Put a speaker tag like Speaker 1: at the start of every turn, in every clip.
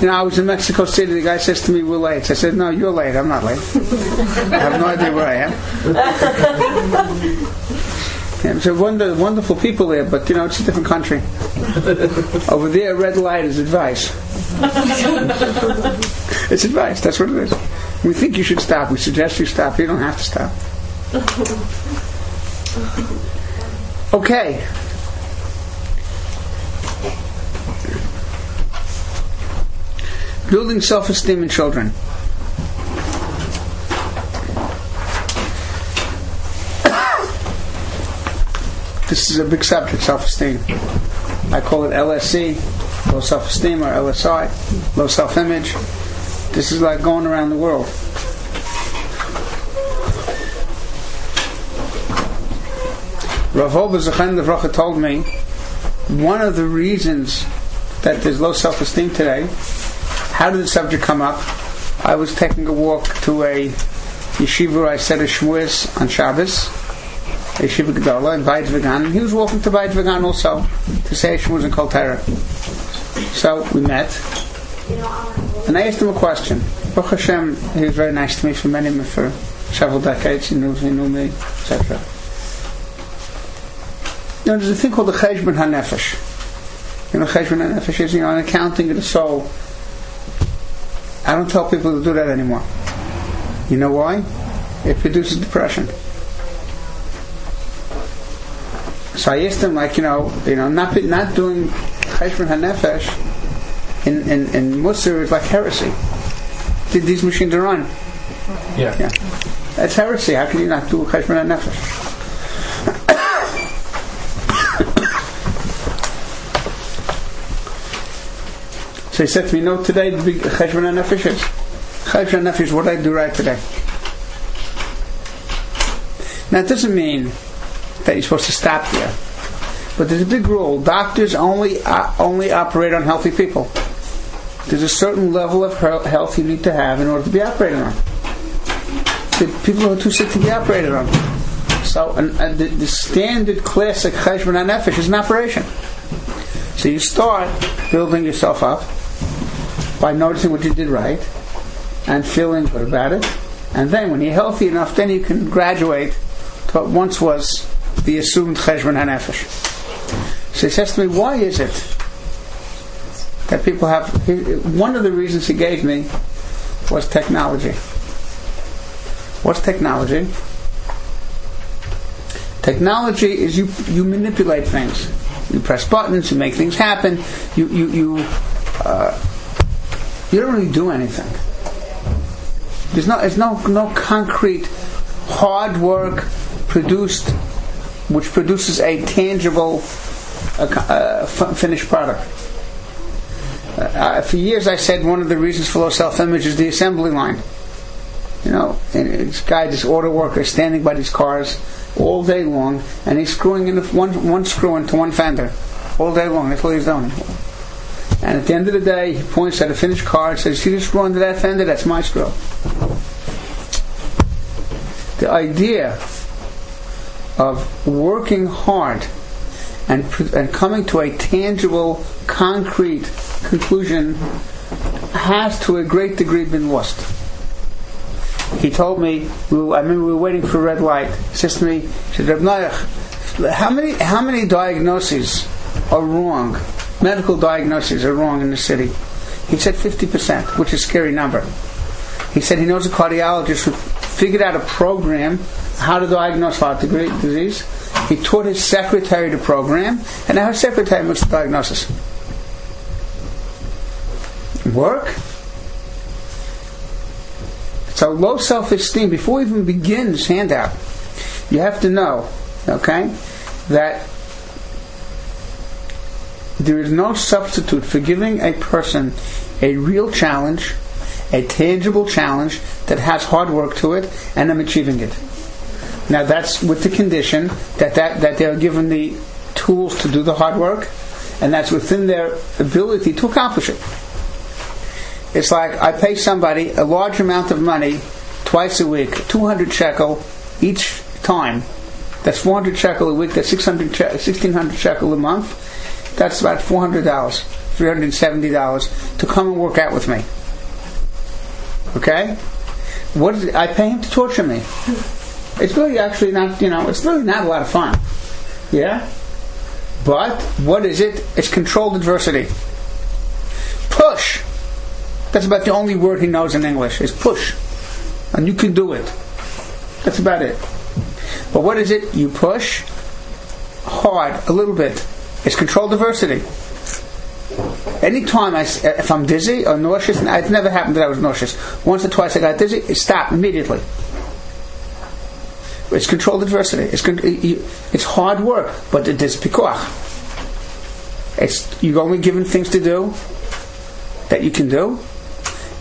Speaker 1: You know, I was in Mexico City. The guy says to me, "We're late." I said, "No, you're late. I'm not late. I have no idea where I am." Yeah, so wonder, wonderful people there, but you know, it's a different country. Over there, red light is advice. it's advice. That's what it is. We think you should stop. We suggest you stop. You don't have to stop. Okay. Building self-esteem in children. this is a big subject, self-esteem. I call it LSE, low self-esteem, or LSI, low self-image. This is like going around the world. Rav Levracha told me one of the reasons that there's low self-esteem today. How did the subject come up? I was taking a walk to a yeshiva I said a shmuis on Shabbos, a yeshiva gedola in Beit Vegan, and he was walking to Beit Vegan also to say a shmuis in Kol Torah. So we met, and I asked him a question. Baruch Hashem, he was very nice to me for many, for several decades. He knew, he knew me, etc. You know, there's a thing called the Cheshbon HaNefesh. You know, Cheshbon HaNefesh is, you know, an accounting of the soul. I don't tell people to do that anymore. You know why? It produces depression. So I asked him, like, you know, you know, not not doing Cheshbon HaNefesh in, in, in Musar is like heresy. Did these machines are run?
Speaker 2: Yeah.
Speaker 1: Yeah. That's heresy. How can you not do Cheshbon HaNefesh? So he said to me, no, today the big Cheshbon HaNefesh is. Cheshbon HaNefesh is what I do right today. Now it doesn't mean that you're supposed to stop there. But there's a big rule. Doctors only uh, only operate on healthy people. There's a certain level of health you need to have in order to be operated on. The people are too sick to be operated on. So and, and the, the, standard classic Cheshbon HaNefesh is an operation. So you start building yourself up by noticing what you did right and feeling good about it. And then when you're healthy enough, then you can graduate to what once was the assumed Cheshbon HaNefesh. So he says to me, why is it that people have, one of the reasons he gave me was technology. What's technology? Technology is you, you manipulate things. You press buttons, you make things happen, you, you, you uh, you don't really do anything. There's no, there's no, no concrete hard work produced, which produces a tangible uh, uh, finished product. Uh, for years, I said one of the reasons for low self-image is the assembly line. You know, and this guy, this auto worker, standing by these cars all day long, and he's screwing in one one screw into one fender all day long. That's what he's doing. And at the end of the day, he points at a finished car and says, See this screw under that fender? That's my screw. The idea of working hard and, and coming to a tangible, concrete conclusion has to a great degree been lost. He told me, we were, I remember we were waiting for a red light. He says to me, he said, how many, how many diagnoses are wrong medical diagnoses are wrong in the city. He said 50%, which is a scary number. He said he knows a cardiologist who figured out a program how to diagnose heart disease. He taught his secretary the program, and now his secretary makes the diagnosis. Work? So low self-esteem, before even begin this handout, you have to know, okay, that there is no substitute for giving a person a real challenge, a tangible challenge that has hard work to it, and them achieving it. Now that's with the condition that, that, that they're given the tools to do the hard work, and that's within their ability to accomplish it. It's like I pay somebody a large amount of money twice a week, 200 shekel each time. That's 400 shekel a week, that's 600 1600 shekel a month that's about $400. $370 to come and work out with me. Okay? What is it? I pay him to torture me. It's really actually not, you know, it's really not a lot of fun. Yeah? But what is it? It's controlled adversity. Push. That's about the only word he knows in English is push. And you can do it. That's about it. But what is it? You push hard, a little bit. It's controlled adversity. Anytime I, if I'm dizzy or nauseous, and it never happened that I was nauseous. Once or twice I got dizzy, it stopped immediately. It's controlled adversity. It's it's hard work, but it is pikuach. It's you're only given things to do that you can do,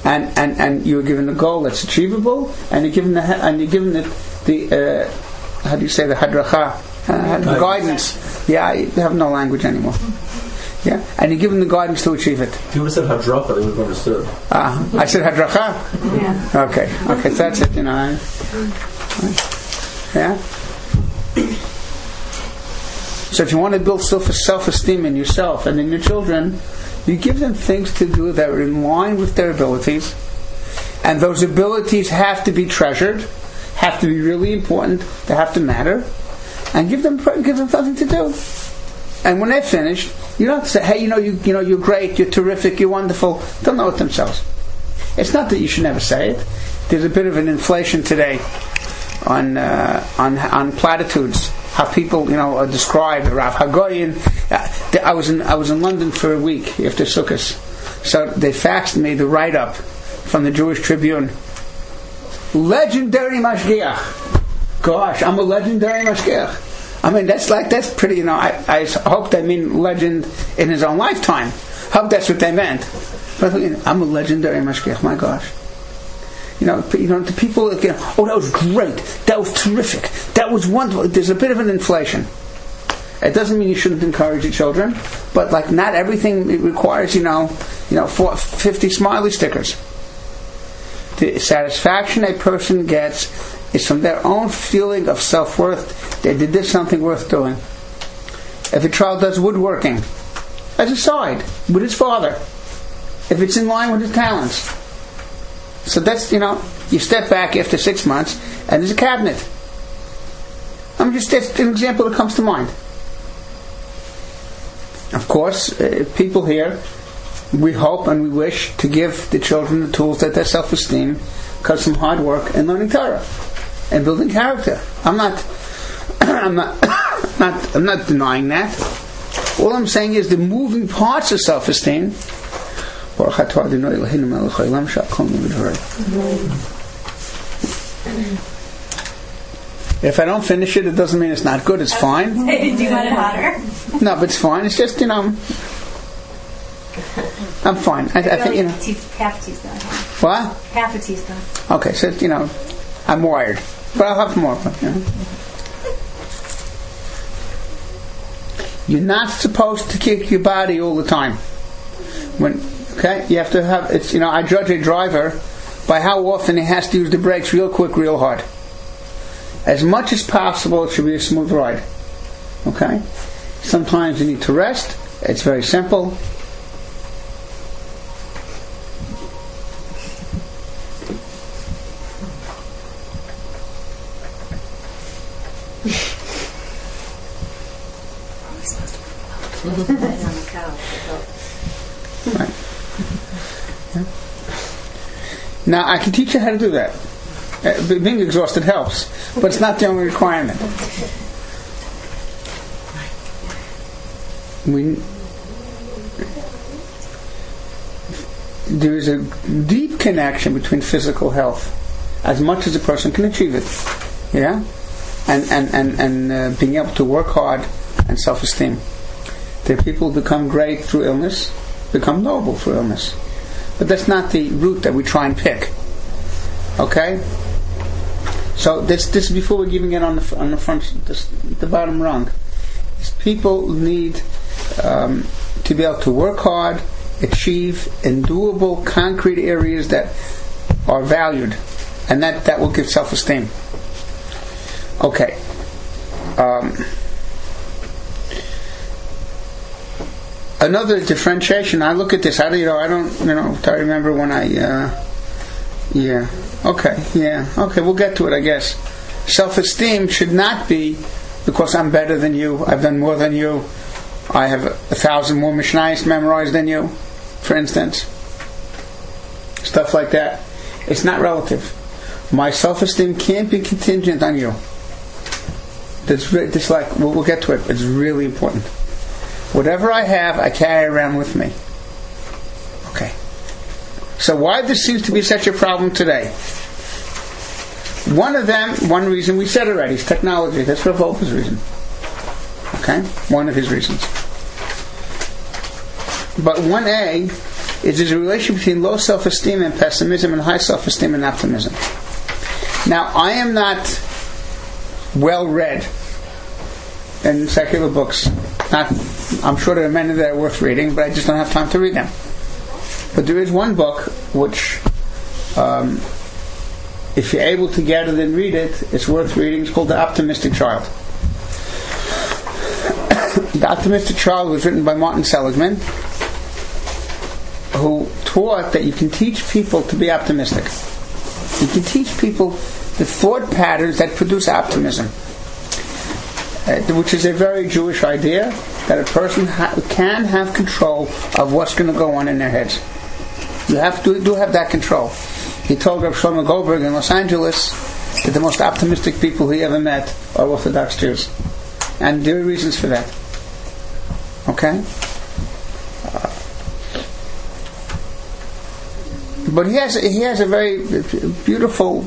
Speaker 1: and, and, and you're given a goal that's achievable, and you're given the and you're given the, the uh, how do you say the hadracha, uh, the guidance. Yeah, they have no language anymore. Yeah, and you give them the guidance to achieve it.
Speaker 2: If you would have said hadracha, they would have understood.
Speaker 1: Uh, I said hadracha.
Speaker 3: Yeah.
Speaker 1: Okay, okay, so that's it. You know. Yeah. So if you want to build self-esteem in yourself and in your children, you give them things to do that are in line with their abilities, and those abilities have to be treasured, have to be really important, they have to matter, and give them give them something to do. And when they're finished, you don't say, "Hey, you know, you you know, you're great, you're terrific, you're wonderful." They'll know it themselves. It's not that you should never say it. There's a bit of an inflation today on uh, on on platitudes how people, you know, describe Rav Hagoyin. Uh, I was in I was in London for a week after Sukkot, so they faxed me the write up from the Jewish Tribune. Legendary mashgiach. Gosh, I'm a legendary mashgiach. I mean, that's like that's pretty. You know, I, I hope they mean legend in his own lifetime. Hope that's what they meant. But I'm a legendary mashgiach. My gosh. You know, you know, the people again. Oh, that was great. That was terrific. That was wonderful. There's a bit of an inflation. It doesn't mean you shouldn't encourage your children, but like not everything requires, you know, you know, 50 smiley stickers. The satisfaction a person gets is from their own feeling of self worth. They did something worth doing. If a child does woodworking, as a side with his father, if it's in line with his talents, so that's, you know, you step back after six months and there's a cabinet. I'm just, that's an example that comes to mind. Of course, uh, people here, we hope and we wish to give the children the tools that their self-esteem comes from hard work and learning Torah and building character. I'm not, I'm not, not, I'm not denying that. All I'm saying is the moving parts of self-esteem if I don't finish it, it doesn't mean it's not good. It's fine.
Speaker 3: Do you want it hotter?
Speaker 1: No, but it's fine. It's just you know, I'm fine. I, I think you know.
Speaker 3: Half a teaspoon.
Speaker 1: What?
Speaker 3: Half a teaspoon.
Speaker 1: Okay, so you know, I'm wired, but I'll have more. You know. You're not supposed to kick your body all the time. When Okay, you have to have it's you know I judge a driver by how often he has to use the brakes real quick, real hard. As much as possible, it should be a smooth ride. Okay, sometimes you need to rest. It's very simple. right. Now, I can teach you how to do that. Uh, being exhausted helps, but it's not the only requirement. We, there is a deep connection between physical health, as much as a person can achieve it, yeah, and and and and uh, being able to work hard and self-esteem. There, people become great through illness, become noble through illness. But that's not the route that we try and pick. Okay? So this this is before we're giving it on the on the front this, the bottom rung. Is people need um, to be able to work hard, achieve in doable, concrete areas that are valued, and that that will give self esteem. Okay. Um, another differentiation. I look at this. I don't, you know, I don't, you know, I remember when I, uh, yeah, okay, yeah, okay, we'll get to it, I guess. Self-esteem should not be because I'm better than you. I've done more than you. I have a, thousand more Mishnayos memorized than you, for instance. Stuff like that. It's not relative. My self-esteem can't be contingent on you. That's re- this like we'll, we'll get to it. It's really important. Whatever I have, I carry around with me. Okay. So why this seems to be such a problem today? One of them, one reason we said already, is technology. That's Rav reason. Okay, one of his reasons. But one A is there's a relation between low self-esteem and pessimism, and high self-esteem and optimism. Now, I am not well read in secular books. Not, I'm sure there are many that are worth reading, but I just don't have time to read them. But there is one book which, um, if you're able to get it and read it, it's worth reading. It's called The Optimistic Child. the Optimistic Child was written by Martin Seligman, who taught that you can teach people to be optimistic. You can teach people the thought patterns that produce optimism, uh, which is a very Jewish idea that a person ha- can have control of what's going to go on in their heads. You have to do have that control. He told Rav Shlomo Goldberg in Los Angeles that the most optimistic people he ever met are Orthodox Jews, and there are reasons for that. Okay. but he has he has a very beautiful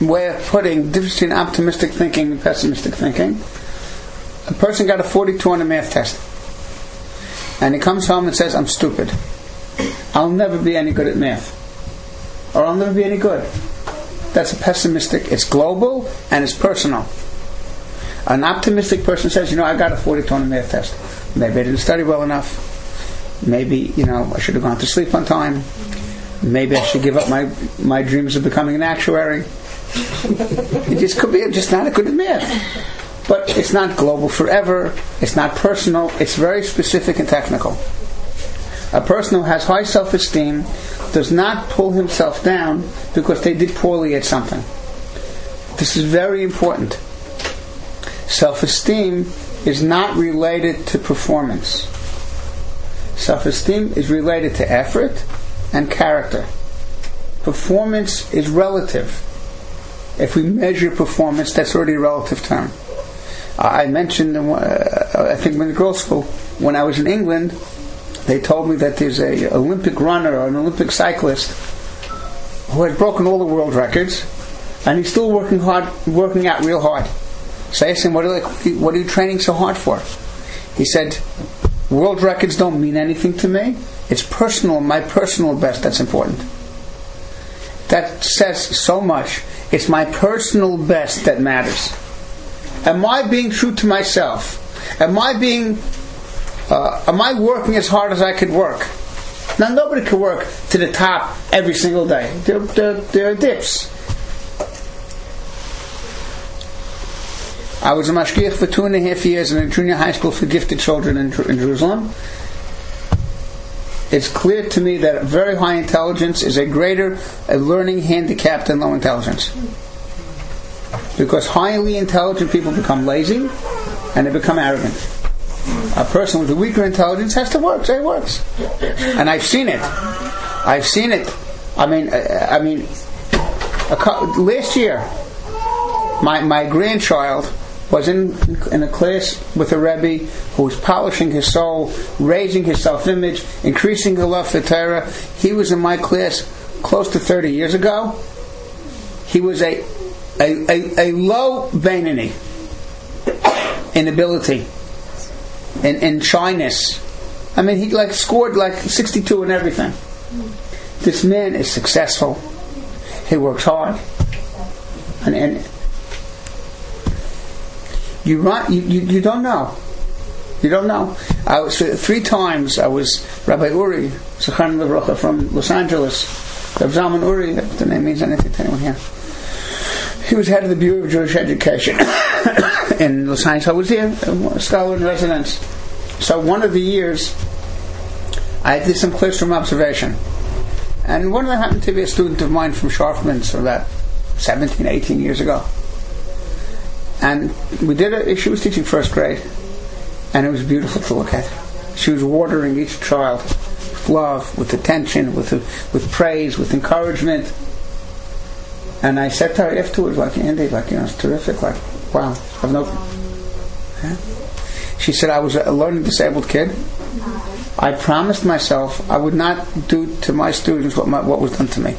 Speaker 1: way of putting the difference between optimistic thinking and pessimistic thinking. A person got a 42 on a math test, and he comes home and says, "I'm stupid. I'll never be any good at math, or I'll never be any good." That's a pessimistic. It's global and it's personal. An optimistic person says, "You know, I got a 42 on a math test. Maybe I didn't study well enough. Maybe you know I should have gone to sleep on time." maybe I should give up my, my dreams of becoming an actuary. it just could be I'm just not a good at math. But it's not global forever. It's not personal. It's very specific and technical. A person who has high self-esteem does not pull himself down because they did poorly at something. This is very important. Self-esteem is not related to performance. Self-esteem is related to effort and character. Performance is relative. If we measure performance, that's already a relative term. I mentioned, uh, I think in girls' school, when I was in England, they told me that there's a Olympic runner or an Olympic cyclist who has broken all the world records, and he's still working hard, working out real hard. So I asked him, what are, what are you training so hard for? He said, world records don't mean anything to me. It's personal, my personal best that's important. That says so much. It's my personal best that matters. Am I being true to myself? Am I being, uh, am I working as hard as I could work? Now nobody can work to the top every single day. There, there, there are dips. I was a mashgiach for two and a half years in a junior high school for gifted children in, in Jerusalem it's clear to me that very high intelligence is a greater a learning handicap than low intelligence. Because highly intelligent people become lazy and they become arrogant. A person with a weaker intelligence has to work. It works, and I've seen it. I've seen it. I mean, uh, uh, I mean, last year, my my grandchild was in, in a class with a Rebbe who was polishing his soul, raising his self-image, increasing the love for Torah. He was in my class close to 30 years ago. He was a, a, a, a low vanity in ability, in, in shyness. I mean, he like scored like 62 and everything. This man is successful. He works hard. And, and you run, you, you, you don't know. You don't know. I was uh, three times. I was Rabbi Ury, Zechan Levrocha from Los Angeles. Rabbi Zalman Ury, if the name means anything to anyone here. He was head of the Bureau of Jewish Education in Los Angeles. I was there, um, a scholar in residence. So one of the years, I did some classroom observation. And one of them happened to be a student of mine from Sharfman's about 17, 18 years ago. And we did it, she was teaching first grade, and it was beautiful to look at. She was watering each child with love, with attention, with, with praise, with encouragement. And I said to her afterwards, like, Andy, like, you know, it's terrific, like, wow, I've no. Yeah? She said, I was a learning disabled kid. I promised myself I would not do to my students what, my, what was done to me.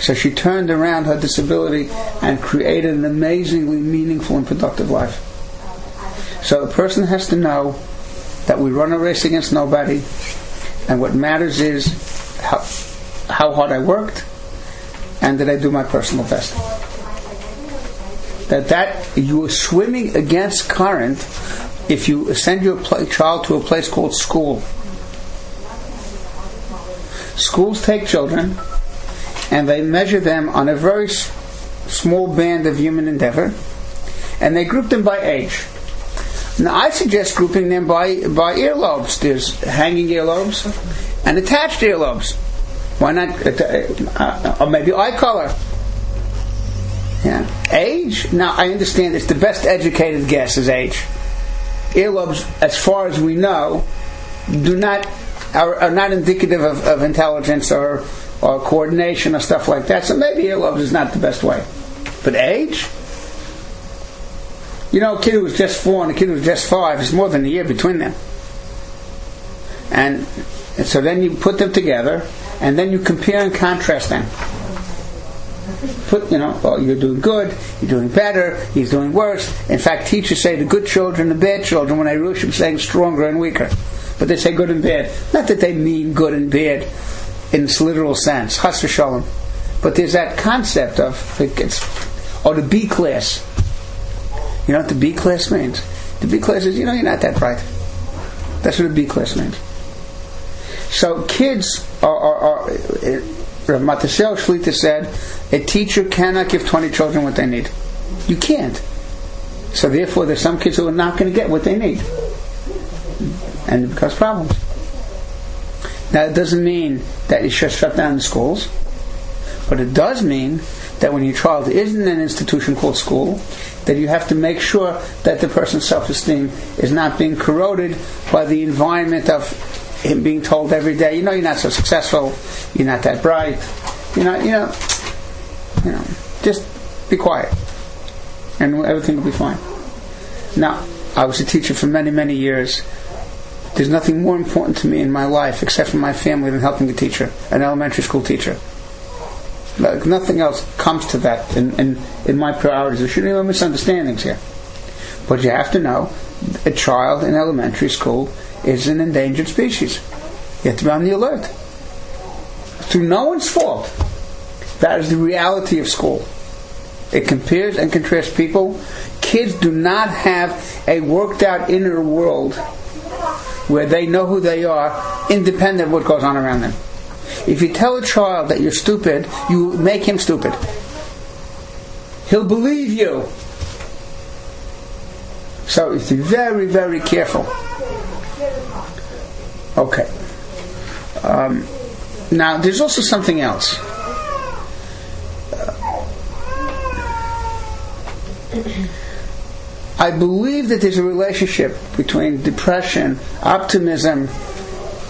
Speaker 1: So she turned around her disability and created an amazingly meaningful and productive life. So the person has to know that we run a race against nobody, and what matters is how, how hard I worked and did I do my personal best. That that you are swimming against current if you send your pl- child to a place called school. Schools take children and they measure them on a very s- small band of human endeavor, and they group them by age. Now, I suggest grouping them by, by earlobes. There's hanging earlobes and attached earlobes. Why not? Uh, uh, or maybe eye color. Yeah. Age? Now, I understand it's the best educated guess is age. Earlobes, as far as we know, do not are, are not indicative of, of intelligence or or coordination or stuff like that. So maybe earlobes is not the best way. But age? You know, a kid who was just four and a kid who was just five, it's more than a year between them. And so then you put them together, and then you compare and contrast them. Put, you know, oh, you're doing good, you're doing better, he's doing worse. In fact, teachers say the good children, the bad children, when they really should be saying stronger and weaker. But they say good and bad. Not that they mean good and bad in its literal sense, chas v'shalom. But there's that concept of, it's, or oh, the B class. You know what the B class means? The B class is, you know, you're not that bright. That's what a B class means. So kids are, are, are uh, uh, Rav Matisyahu Shlita said, a teacher cannot give 20 children what they need. You can't. So therefore, there's some kids who are not going to get what they need. And it becomes problems. Now, it doesn't mean that you should shut down the schools, but it does mean that when your child is in an institution called school, that you have to make sure that the person's self-esteem is not being corroded by the environment of him being told every day, you know, you're not so successful, you're not that bright, you know, you know, you know, just be quiet, and everything will be fine. Now, I was a teacher for many, many years. There's nothing more important to me in my life, except for my family, than helping a teacher, an elementary school teacher. Like nothing else comes to that in, in, in my priorities. There shouldn't be no misunderstandings here. But you have to know, a child in elementary school is an endangered species. You have to be on the alert. Through no one's fault. That is the reality of school. It compares and contrasts people. Kids do not have a worked out inner world where they know who they are, independent of what goes on around them. If you tell a child that you're stupid, you make him stupid. He'll believe you. So you have to be very, very careful. Okay. Um, now, there's also something else. I believe that there's a relationship between depression, optimism,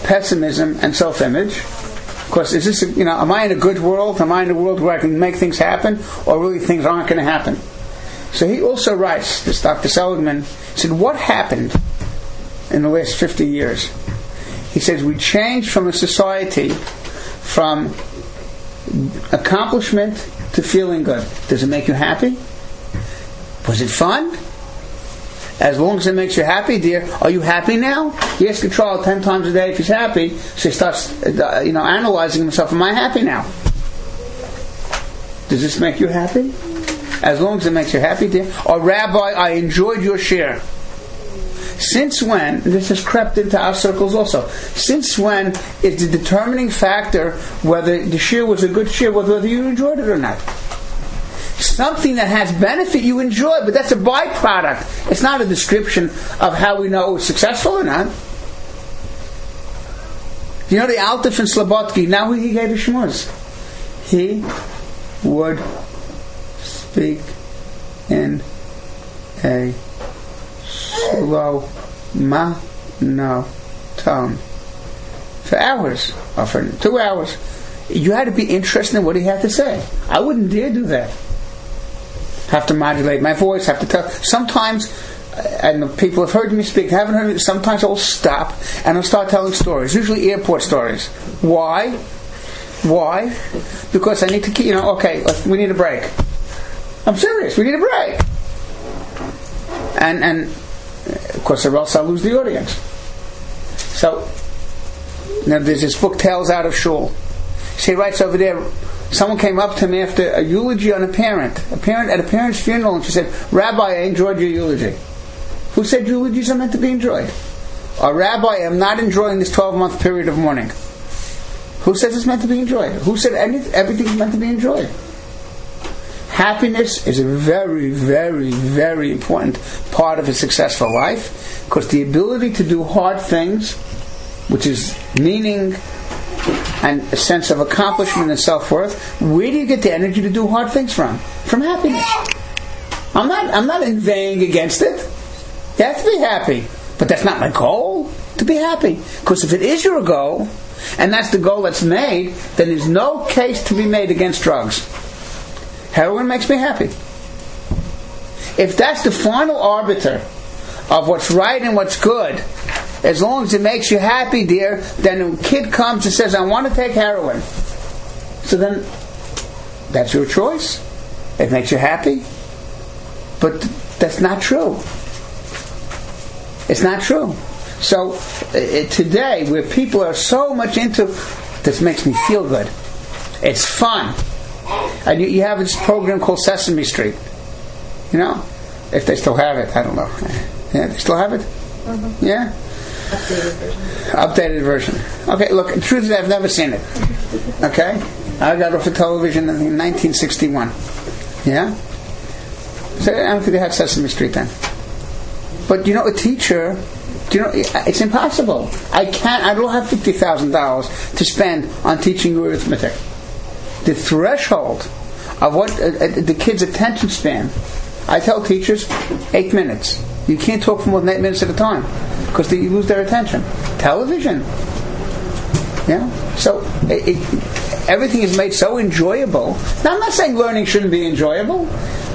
Speaker 1: pessimism, and self-image. Of course, is this, a, you know, am I in a good world? Am I in a world where I can make things happen? Or really things aren't going to happen? So he also writes, this Dr. Seligman, said, what happened in the last 50 years? He says, we changed from a society from accomplishment to feeling good. Does it make you happy? Was it fun? As long as it makes you happy, dear, are you happy now? You ask a child ten times a day if he's happy, so he starts, uh, you know, analyzing himself. Am I happy now? Does this make you happy? As long as it makes you happy, dear. Or Rabbi, I enjoyed your share. Since when, this has crept into our circles also, since when is the determining factor whether the share was a good share, whether you enjoyed it or not? Something that has benefit you enjoy, but that's a byproduct. It's not a description of how we know it was successful or not. You know the Alter in Slobodki, now he gave the shmuz. He would speak in a tone for hours, for two hours. You had to be interested in what he had to say. I wouldn't dare do that. Have to modulate my voice. Have to tell. Sometimes, uh, and people have heard me speak. Haven't heard me. Sometimes I'll stop and I'll start telling stories. Usually airport stories. Why? Why? Because I need to keep. You know. Okay. We need a break. I'm serious. We need a break. And and course, or else I'll lose the audience. So now there's this book, Tales Out of Shul. She writes over there, someone came up to me after a eulogy on a parent, a parent at a parent's funeral, and she said, Rabbi, I enjoyed your eulogy. Who said eulogies are meant to be enjoyed? A rabbi, I'm not enjoying this 12 month period of mourning. Who says it's meant to be enjoyed? Who said anything, everything's meant to be enjoyed? Happiness is a very, very, very important part of a successful life because the ability to do hard things, which is meaning and a sense of accomplishment and self worth, where do you get the energy to do hard things from? From happiness. I'm not I'm not inveighing against it. You have to be happy. But that's not my goal, to be happy. Because if it is your goal, and that's the goal that's made, then there's no case to be made against drugs. Heroin makes me happy. If that's the final arbiter of what's right and what's good, as long as it makes you happy, dear, then a kid comes and says, I want to take heroin. So then, that's your choice. It makes you happy. But that's not true. It's not true. So today, where people are so much into this makes me feel good. It's fun. And you, you have this program called Sesame Street. You know? If they still have it, I don't know. Yeah, they still have it?
Speaker 3: Mm-hmm.
Speaker 1: Yeah?
Speaker 3: Updated version.
Speaker 1: Updated version. Okay, look, the truth is I've never seen it. Okay? I got off of television in 1961. Yeah? So I don't think they had Sesame Street then. But you know, a teacher, do you know, it's impossible. I can't, I don't have $50,000 to spend on teaching you arithmetic. The threshold of what uh, uh, the kid's attention span, I tell teachers, eight minutes. You can't talk for more than eight minutes at a time because they lose their attention. Television. Yeah? So it, it, everything is made so enjoyable. Now, I'm not saying learning shouldn't be enjoyable,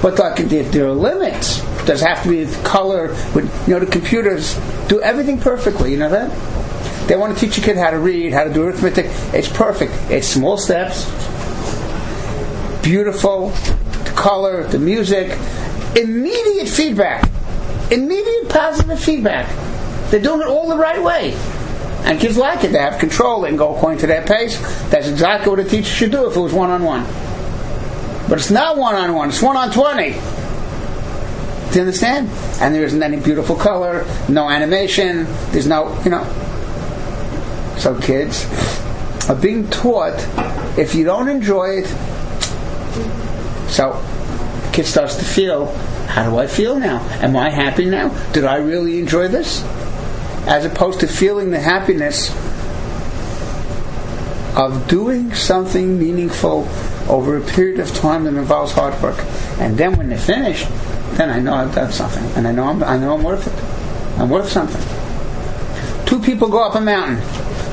Speaker 1: but like there, there are limits. Does have to be color. With, you know, the computers do everything perfectly. You know that. They want to teach a kid how to read, how to do arithmetic. It's perfect. It's small steps, beautiful, the color, the music, immediate feedback, immediate positive feedback. They're doing it all the right way. And kids like it. They have control. They can go according to their pace. That's exactly what a teacher should do if it was one on one. But it's not one on one, it's one on 20. Do you understand? And there isn't any beautiful color, no animation, there's no, you know. So kids are being taught if you don't enjoy it, so kid starts to feel, how do I feel now? Am I happy now? Did I really enjoy this? As opposed to feeling the happiness of doing something meaningful over a period of time that involves hard work. And then when they're finished, then I know I've done something, and I know I'm, I know I'm worth it. I'm worth something. Two people go up a mountain.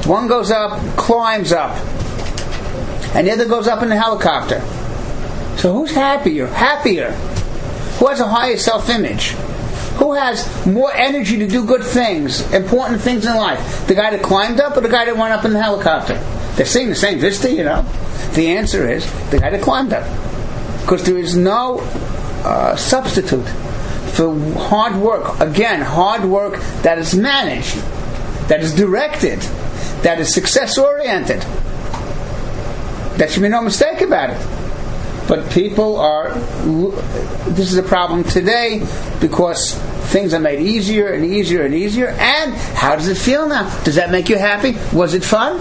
Speaker 1: One goes up, climbs up, and the other goes up in a helicopter. So who's happier? Happier. Who has a higher self-image? Who has more energy to do good things, important things in life? The guy that climbed up or the guy that went up in the helicopter? They're seeing the same vista, you know. The answer is the guy that climbed up. Because there is no uh, substitute for hard work. Again, hard work that is managed, that is directed, that is success oriented. There should be no mistake about it. But people are, this is a problem today because things are made easier and easier and easier. And how does it feel now? Does that make you happy? Was it fun?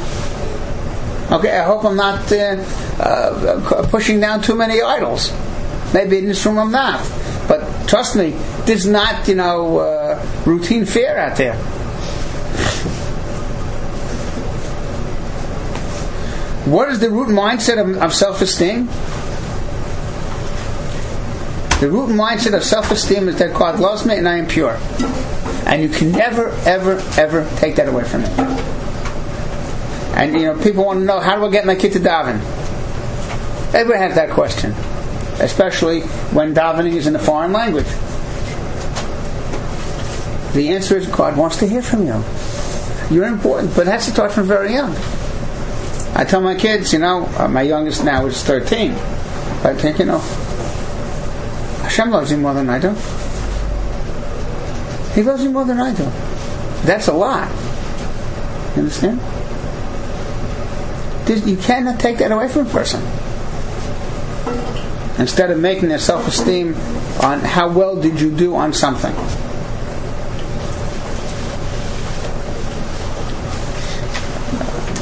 Speaker 1: Okay, I hope I'm not uh, uh, pushing down too many idols. Maybe in this room I'm not. But trust me, there's not, you know, uh, routine fare out there. What is the root mindset of, of self-esteem? The root mindset of self-esteem is that God loves me and I am pure. And you can never, ever, ever take that away from me. And you know, people want to know how do I get my kid to daven? Everybody has that question, especially when davening is in a foreign language. The answer is God wants to hear from you. You're important, but that's start from very young. I tell my kids, you know, uh, my youngest now is 13. I think, you know, Hashem loves you more than I do. He loves you more than I do. That's a lot. You understand? You cannot take that away from a person. Instead of making their self-esteem on how well did you do on something.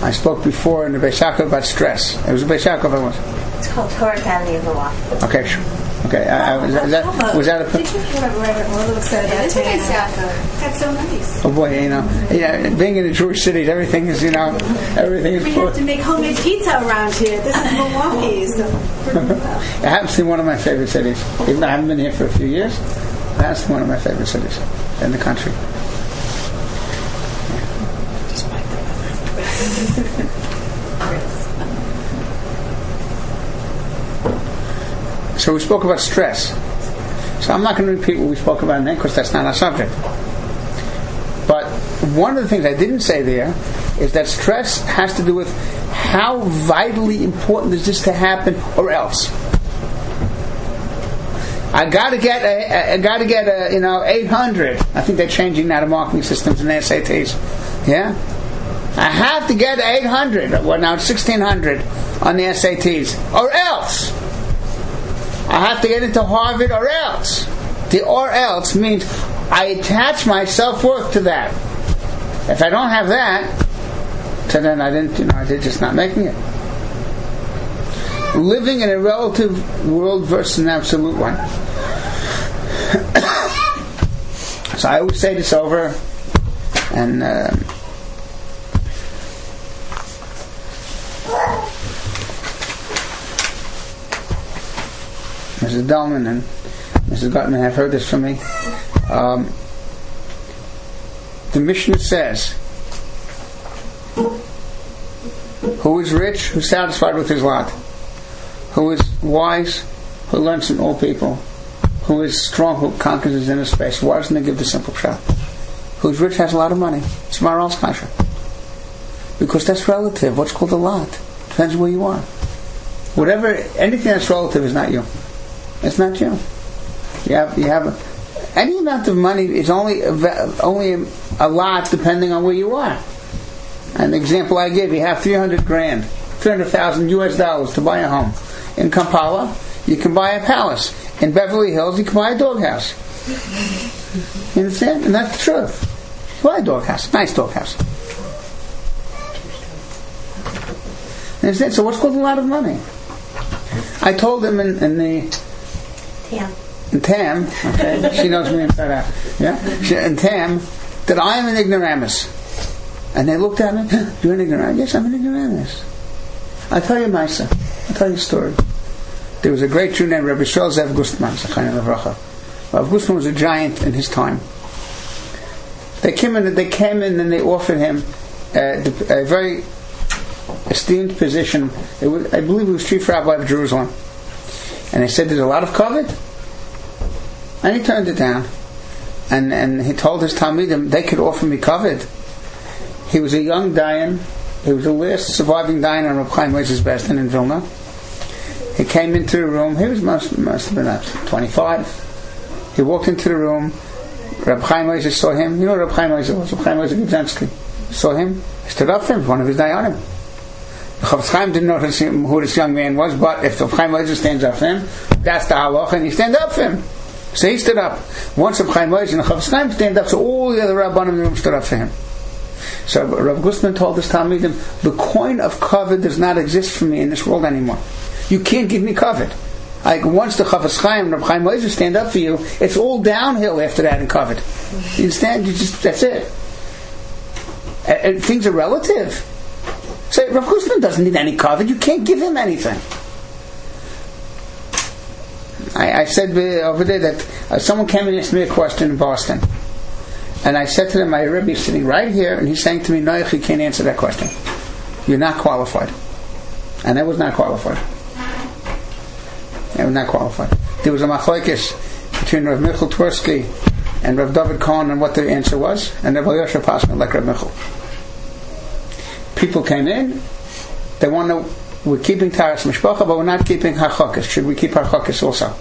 Speaker 1: I spoke before in the Beis Yaakov about stress. It was a Beis Yaakov, I was.
Speaker 3: It's called Torah Academy of the Law.
Speaker 1: Okay, sure. Okay, I, I, was, that, that, was that a...
Speaker 3: Did you hear what Reverend Orlick said
Speaker 4: It
Speaker 3: about
Speaker 4: is a nice
Speaker 3: Tana?
Speaker 4: That's so nice.
Speaker 1: Oh boy, you know, yeah, being in a Jewish city, everything is, you know, everything is
Speaker 4: We
Speaker 1: full.
Speaker 4: have to make homemade pizza around here. This is Milwaukee, so
Speaker 1: It happens to be one of my favorite cities. Even though I haven't been here for a few years, that's one of my favorite cities in the country. So we spoke about stress. So I'm not going to repeat what we spoke about then because that's not our subject. But one of the things I didn't say there is that stress has to do with how vitally important is this to happen or else. I got to get a, I got to get a, you know 800. I think they're changing now the marking systems the SATs. Yeah, I have to get 800. Well, now it's 1600 on the SATs, or else I have to get into Harvard, or else. The or else means I attach my self worth to that. If I don't have that, so then I didn't, you know, I did just not making it. Living in a relative world versus an absolute one. so I always say this over, and. Uh, Mrs. Delman and Mrs. Gutman have heard this from me. Um, the Mishnah says, Who is rich, who's satisfied with his lot? Who is wise, who learns from all people? Who is strong, who conquers his inner space? Why doesn't he give the simple shot? Who's rich has a lot of money. It's Maharal's kasha. Because that's relative. What's called a lot? Depends where you are. Whatever, anything that's relative is not you. It's not true. You have, you have, any amount of money is only, only a lot depending on where you are. An example I give, you have 300 grand, 300,000 US dollars to buy a home. In Kampala, you can buy a palace. In Beverly Hills, you can buy a doghouse. You understand? And that's the truth. Buy a doghouse, nice doghouse. You understand? So what's called a lot of money? I told them in, in the
Speaker 3: Tam.
Speaker 1: Tam, okay, she knows me inside out. Yeah, she, in Tam, that I am an ignoramus. And they looked at me. You're an ignoramus. Yes, I'm an ignoramus. I tell you, Maisa. I tell you a story. There was a great Jew named Rabbi Shol Zev Gustman. Rav Gustman was a giant in his time. They came in. They came in and they offered him a very esteemed position. It was, I believe he was chief rabbi of Jerusalem. And they said, "There's a lot of kavod," and he turned it down. And and he told his talmidim they could offer me kavod. He was a young Dayan. He was the last surviving Dayan on Reb Chaim Ozer's beis din in Vilna. He came into the room. He was must, must have been about 25. He walked into the room. Reb Chaim Ozer saw him. You know Reb Chaim Ozer was? Reb Chaim Ozer Grodzinski. Saw him. He stood up for him. One of his Dayanim. Chofetz Chaim didn't know this- who this young man was, but if the Chaim Ozer stands up for him, that's the halach, and he stand up for him. So he stood up. Once Reb Chaim Ozer and Chofetz Chaim stand up, so all the other rabbanim in the room stood up for him. So Rav Gustman told his Talmidim, the coin of kavod does not exist for me in this world anymore. You can't give me kavod. Like once the Chofetz Chaim and Rav Chaim Ozer stand up for you, it's all downhill after that in kavod. You understand? You just that's it. And, and things are relative. Say, Rav Gustman doesn't need any kavod. You can't give him anything. I, I said uh, over there that uh, someone came and asked me a question in Boston. And I said to them, my Rebbe is sitting right here, and he's saying to me, Noach, you can't answer that question. You're not qualified. And I was not qualified. I was not qualified. There was a machlokes between Rav Michal Twerski and Rav David Cohen on what the answer was, and Rav Yosha Pasman like Rav Michal. People came in, they want to we're keeping Taharas Mishpacha, but we're not keeping Harchakis. Should we keep Harchakis also?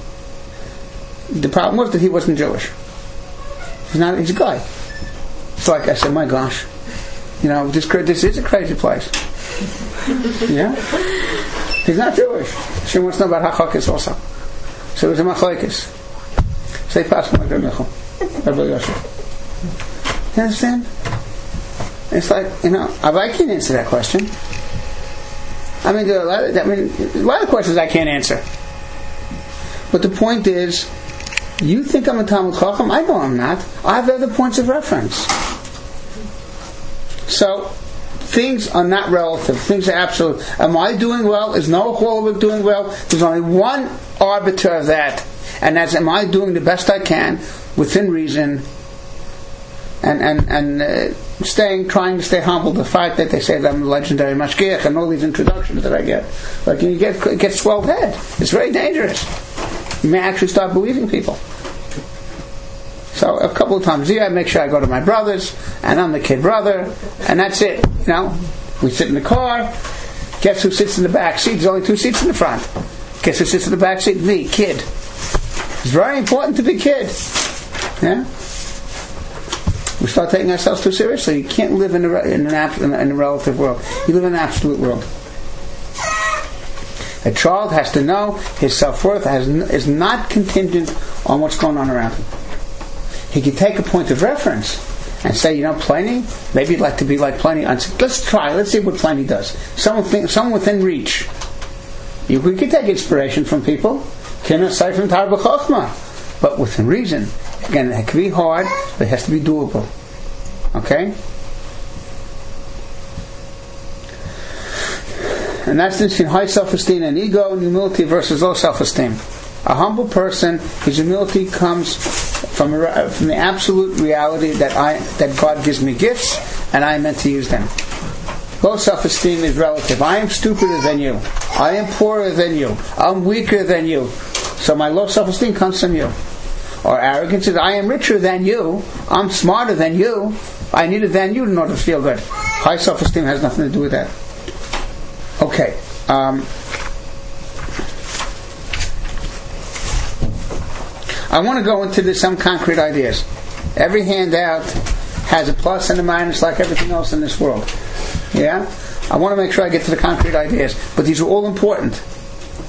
Speaker 1: The problem was that he wasn't Jewish. He's not, he's a guy. It's like I said, my gosh, you know, this, this is a crazy place. yeah? He's not Jewish. She wants to know about Hachakis also. So it was a machlokes. Say pass Michal. Rabbi Yosef. You understand? It's like, you know, I can't answer that question. I mean, there are a lot of, I mean, a lot of questions I can't answer. But the point is, you think I'm a Talmud Chacham? I know I'm not. I have other points of reference. So, things are not relative. Things are absolute. Am I doing well? Is Noach Orlowek doing well? There's only one arbiter of that, and that's am I doing the best I can within reason, and and and uh, staying, trying to stay humble. The fact that they say that I'm legendary mashgiach and all these introductions that I get, like you get get swelled head. It's very dangerous. You may actually start believing people. So a couple of times a year, I make sure I go to my brother's, and I'm the kid brother, and that's it. You know, we sit in the car. Guess who sits in the back seat? There's only two seats in the front. Guess who sits in the back seat? Me, kid. It's very important to be kid. Yeah. We start taking ourselves too seriously. You can't live in a, in an in a relative world. You live in an absolute world. A child has to know his self worth is not contingent on what's going on around him. He can take a point of reference and say, you know, Ploni, maybe you'd like to be like Ploni. Let's try. Let's see what Ploni does. Someone, think, someone within reach. You, we can take inspiration from people. But within reason. Again, it can be hard, but it has to be doable. Okay. And that's the between high self-esteem and ego, and humility versus low self-esteem. A humble person, his humility comes from, from the absolute reality that I that God gives me gifts and I am meant to use them. Low self-esteem is relative. I am stupider than you. I am poorer than you. I'm weaker than you. So my low self-esteem comes from you. Or arrogance is I am richer than you. I'm smarter than you. I need it than you in order to feel good. High self-esteem has nothing to do with that. Okay. Um, I want to go into this, some concrete ideas. Every handout has a plus and a minus like everything else in this world. Yeah? I want to make sure I get to the concrete ideas. But these are all important.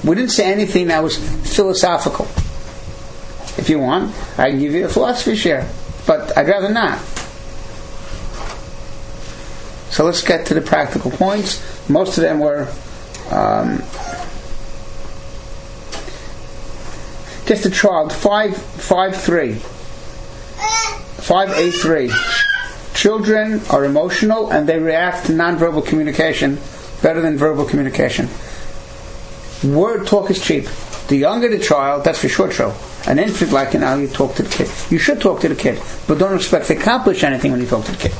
Speaker 1: We didn't say anything that was philosophical. If you want, I can give you a philosophy share. But I'd rather not. So let's get to the practical points. Most of them were um, just a child, 5, 5 3. 5 3. Children are emotional and they react to nonverbal communication better than verbal communication. Word talk is cheap. The younger the child, that's for sure true. An infant like an you talk to the kid. You should talk to the kid, but don't expect to accomplish anything when you talk to the kid.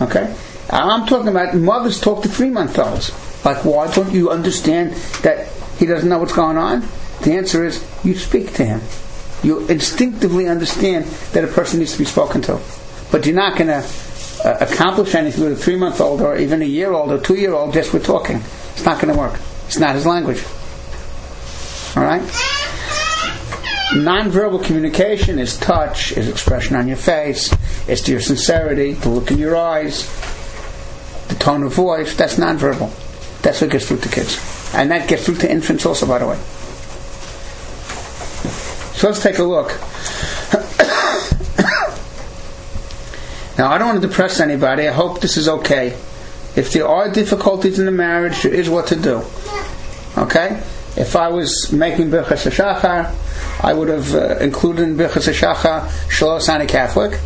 Speaker 1: Okay? I'm talking about mothers talk to three month olds. Like, why don't you understand that he doesn't know what's going on? The answer is you speak to him. You instinctively understand that a person needs to be spoken to. But you're not going to uh, accomplish anything with a three month old or even a year old or two year old just with talking. It's not going to work. It's not his language. Alright? Nonverbal communication is touch, is expression on your face, it's your sincerity, the look in your eyes, the tone of voice. That's nonverbal. That's what gets through to kids. And that gets through to infants also, by the way. So let's take a look. now, I don't want to depress anybody. I hope this is okay. If there are difficulties in the marriage, there is what to do. Okay? If I was making Birchas HaShachar, I would have uh, included in Birchas HaShachar Shalos Catholic,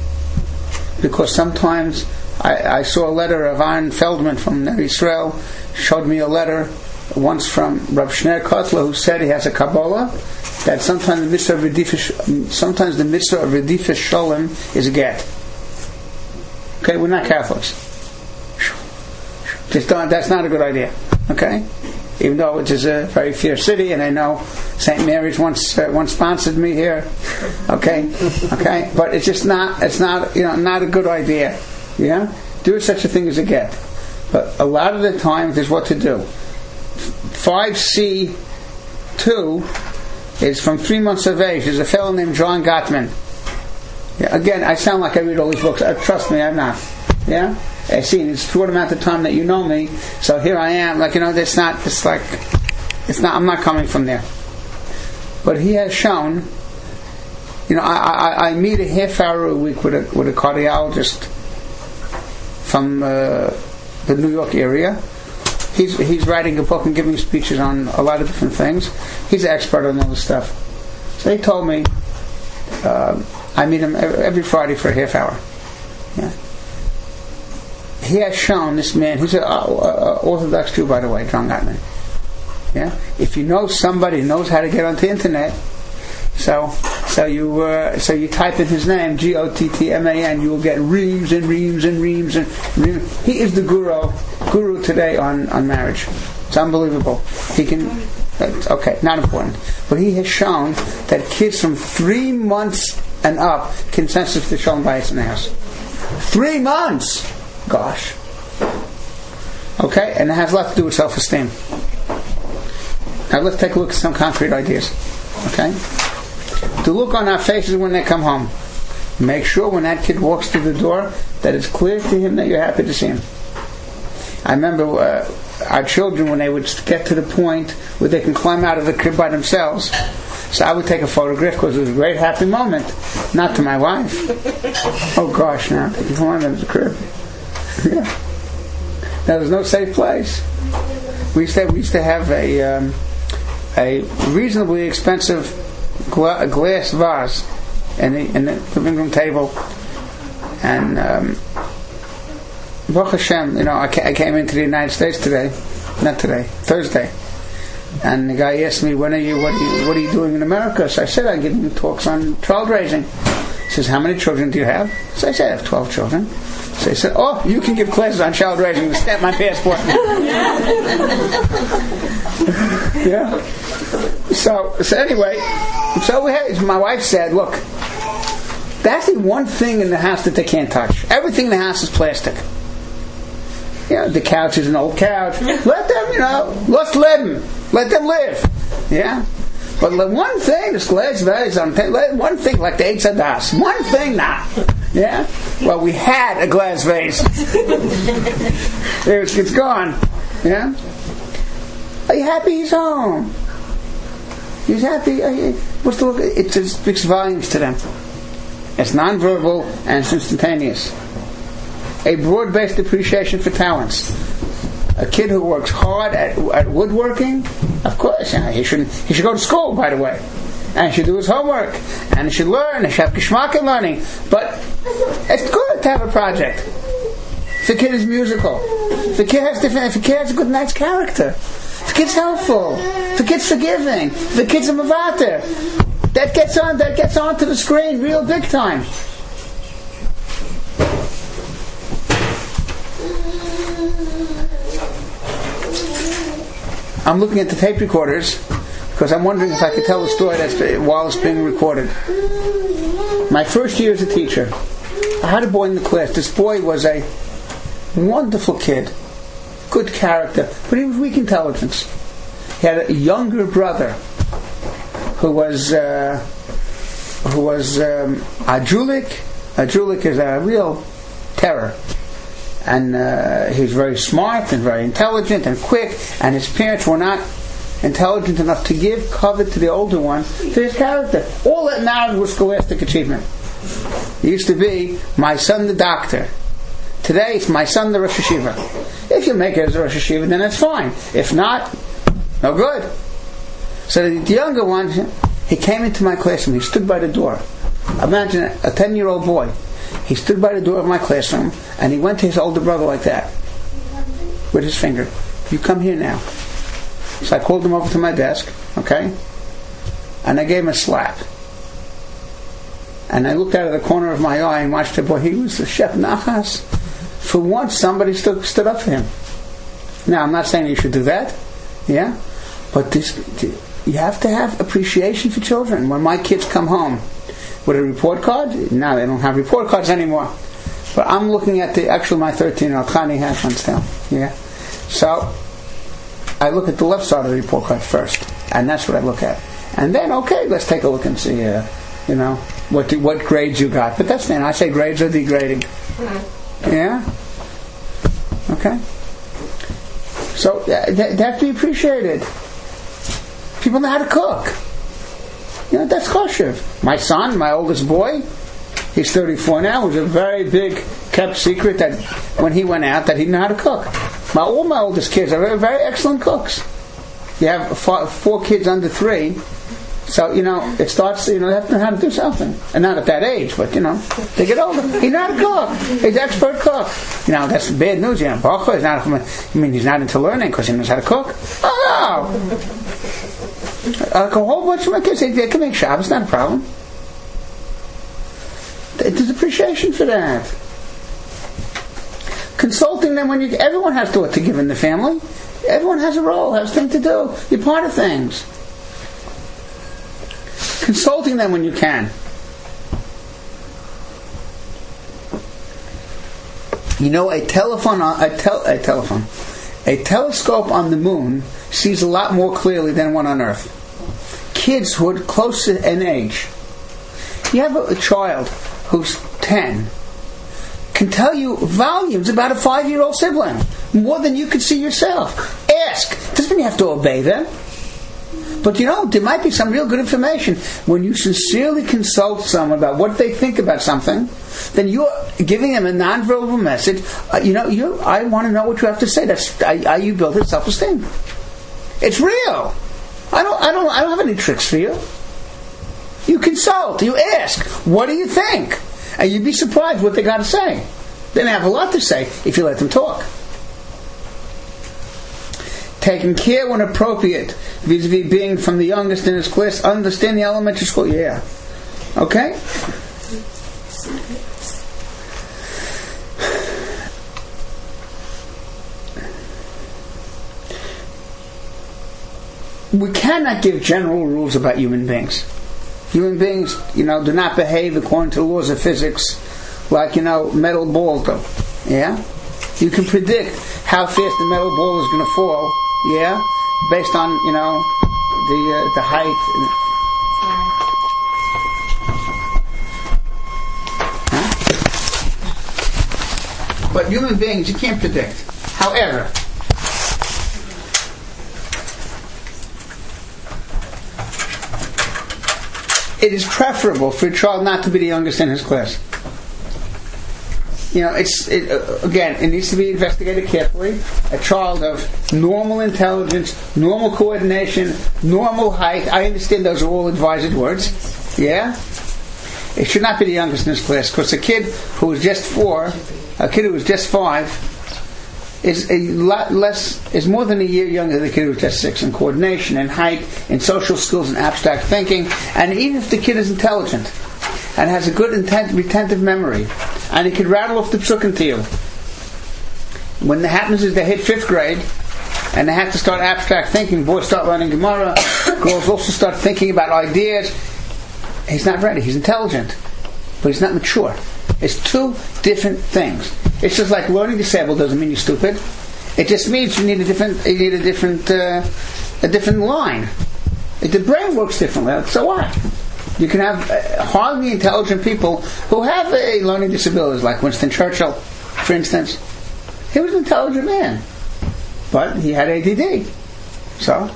Speaker 1: because sometimes I, I saw a letter of Aaron Feldman from Ner Israel, showed me a letter once from Rav Schneur Kotler, who said he has a Kabbalah, that sometimes the mitzvah of Redifa, sometimes the mitzvah of Redifa Sholem is a get. Okay, we're not Catholics. Just don't, that's not a good idea. Okay? Even though it is a very fierce city, and I know St. Mary's once uh, once sponsored me here. Okay, okay, but it's just not it's not you know not a good idea. Yeah, do such a thing as a get. But a lot of the time, there's what to do. Five C two is from three months of age. There's a fellow named John Gottman. Yeah, again, I sound like I read all these books. Uh, trust me, I'm not. Yeah, I see. It's a short amount of time that you know me, so here I am. Like you know, it's not. It's like it's not. I'm not coming from there. But he has shown. You know, I, I, I meet a half hour a week with a with a cardiologist from uh, the New York area. He's he's writing a book and giving speeches on a lot of different things. He's an expert on all this stuff. So he told me uh, I meet him every Friday for a half hour. Yeah. He has shown this man. He's an uh, uh, Orthodox Jew, by the way, John Gottman. Yeah. If you know somebody who knows how to get onto the internet, so so you uh, so you type in his name G O T T M A N, you will get reams and reams and reams and reams. He is the guru guru today on on marriage. It's unbelievable. He can. Okay, not important. But he has shown that kids from three months and up can sensitive to shalom bayis in the house. Three months. Gosh. Okay, and it has a lot to do with self-esteem. Now let's take a look at some concrete ideas. Okay? The look on our faces when they come home. Make sure when that kid walks through the door that it's clear to him that you're happy to see him. I remember uh, our children when they would get to the point where they can climb out of the crib by themselves. So I would take a photograph because it was a great happy moment. Not to my wife. Oh gosh, now they can climb out of the crib. Yeah. Now there's no safe place. We used to we used to have a um, a reasonably expensive gla- glass vase in the, in the living room table, and um, Baruch Hashem, you know, I, ca- I came into the United States today, not today, Thursday, and the guy asked me, "When are you? What are you? What are you doing in America?" So I said, "I'm giving talks on child raising." He says, "How many children do you have?" So I said, "I have twelve children." So he said, "Oh, you can give classes on child raising. Stamp my passport." yeah. So, so anyway, so we had, my wife said, "Look, that's the one thing in the house that they can't touch. Everything in the house is plastic." You know, the couch is an old couch. Let them, you know, let's let them. Let them live. Yeah? But the one thing, this glass vase, on one thing like the Eitz Hadas. One thing now. Yeah? Well, we had a glass vase. it's, it's gone. Yeah? Are you happy he's home? He's happy. You, what's the look? It just speaks volumes to them. It's nonverbal and it's instantaneous a broad-based appreciation for talents. A kid who works hard at, at woodworking, of course, he should he should go to school. By the way, and he should do his homework, and he should learn. He should have geschmack in learning. But it's good to have a project. If the kid is musical, if the kid has different, if the kid has a good, nice character, if the kid's helpful, if the kid's forgiving, if the kid's a mavater, that gets on that gets onto the screen real big time. I'm looking at the tape recorders because I'm wondering if I could tell the story that's while it's being recorded. My first year as a teacher, I had a boy in the class. This boy was a wonderful kid, good character, but he was weak intelligence. He had a younger brother who was uh, who was um, a Julik. A Julik is a real terror and uh, he was very smart and very intelligent and quick, and his parents were not intelligent enough to give cover to the older one for his character. All that mattered was scholastic achievement. It used to be, my son the doctor. Today it's my son the Rosh Yeshiva. If you make it as a Rosh Yeshiva, then it's fine. If not, no good. So the younger one, he came into my classroom, he stood by the door. Imagine a 10 year old boy He stood by the door of my classroom and he went to his older brother like that with his finger. You come here now. So I called him over to my desk, okay? And I gave him a slap. And I looked out of the corner of my eye and watched him. Boy, he was the chef Nachas. For once, somebody stood, stood up for him. Now, I'm not saying you should do that, yeah? But this, you have to have appreciation for children. When my kids come home with a report card, now they don't have report cards anymore. But I'm looking at the actually my 13 year old Connie has one still. Yeah. So I look at the left side of the report card first, and that's what I look at. And then okay, let's take a look and see, uh, you know, what the, what grades you got. But that's fine. I say grades are degrading. Yeah. Okay. So uh, they, they have to be appreciated. People know how to cook. You know, that's kosher. My son, my oldest boy, he's 34 now, was a very big kept secret that when he went out that he knew how to cook. My, all my oldest kids are very, very excellent cooks. You have four, four kids under three, so, you know, it starts, you know, they have to know how to do something. And not at that age, but, you know, they get older. He knows how to cook. He's an expert cook. You know, that's bad news. You know, Baruch is not, I mean, he's not into learning because he knows how to cook. Oh, no. Like a whole bunch of my kids, they, they can make Shabbos, not a problem. There's appreciation for that. Consulting them when you, everyone has to, to give in the family. Everyone has a role, has things to do. You're part of things consulting them when you can. You know, a telephone, a, tel- a telephone, a telescope on the moon sees a lot more clearly than one on Earth. Kids who are close in age, you have a, child who's ten, can tell you volumes about a five-year-old sibling more than you could see yourself. Ask. Doesn't mean you have to obey them. But you know, there might be some real good information when you sincerely consult someone about what they think about something. Then you're giving them a nonverbal message. Uh, you know, you. I want to know what you have to say. That's how you build his self-esteem. It's real. I don't. I don't. I don't have any tricks for you. You consult. You ask. What do you think? And you'd be surprised what they got to say. They have a lot to say if you let them talk taking care when appropriate vis-a-vis being from the youngest in his class, understand the elementary school, yeah. Okay? We cannot give general rules about human beings. Human beings, you know, do not behave according to the laws of physics like, you know, metal balls do. Yeah? You can predict how fast the metal ball is going to fall yeah, based on you know the uh, the height. Huh? But human beings, you can't predict. However, it is preferable for a child not to be the youngest in his class you know, it's it, uh, again, it needs to be investigated carefully. A child of normal intelligence, normal coordination, normal height. I understand those are all advised words. Yeah, it should not be the youngest in this class because a kid who is just four, a kid who is just five, is a lot less, is more than a year younger than the kid who's just six in coordination and height, in social skills and abstract thinking. And even if the kid is intelligent and has a good intent, retentive memory, and he could rattle off the psukim to you. When that happens is they hit fifth grade, and they have to start abstract thinking. Boys start learning Gemara. Girls also start thinking about ideas. He's not ready. He's intelligent, but he's not mature. It's two different things. It's just like learning disabled doesn't mean you're stupid. It just means you need a different, you need a different, uh, a different line. The brain works differently. So what? You can have uh, hardly intelligent people who have a learning disabilities, like Winston Churchill, for instance. He was an intelligent man, but he had ADD. So,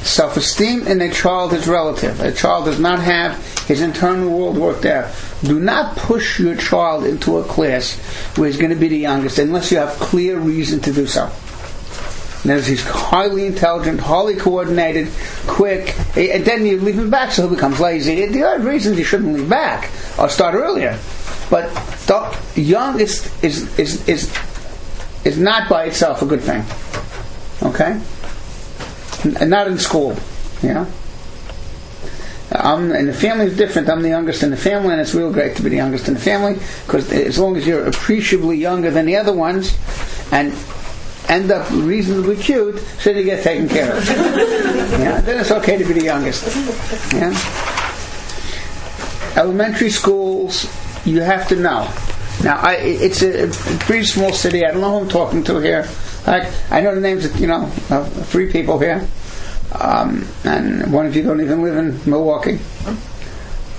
Speaker 1: self-esteem in a child is relative. A child does not have his internal world worked out. Do not push your child into a class where he's going to be the youngest unless you have clear reason to do so. Notice he's highly intelligent, highly coordinated, quick, eh, and then you leave him back so he becomes lazy. The other reasons you shouldn't leave back or start earlier. But young is, is, is, is, is not by itself a good thing. Okay? And not in school. You know? I'm, and the family is different. I'm the youngest in the family, and it's real great to be the youngest in the family because as long as you're appreciably younger than the other ones, and end up reasonably cute, so you get taken care of. yeah, then it's okay to be the youngest. Yeah. Elementary schools, you have to know. Now, I, it's a, a pretty small city. I don't know who I'm talking to here. Like, I know the names of you know of three people here, um, and one of you don't even live in Milwaukee.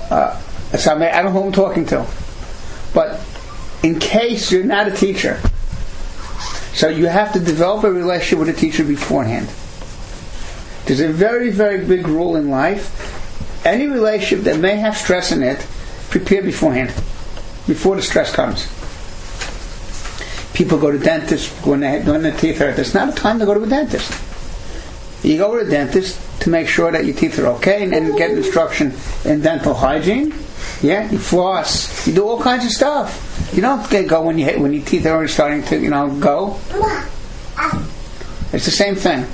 Speaker 1: Uh, so I, may, I don't know who I'm talking to. But in case you're not a teacher, so you have to develop a relationship with a teacher beforehand. There's a very, very big rule in life. Any relationship that may have stress in it, prepare beforehand, before the stress comes. People go to dentists when, they, when their teeth hurt. It's not a time to go to a dentist. You go to a dentist to make sure that your teeth are okay and, and get instruction in dental hygiene. Yeah, you floss. You do all kinds of stuff. You don't get go when you when your teeth are already starting to you know go. It's the same thing.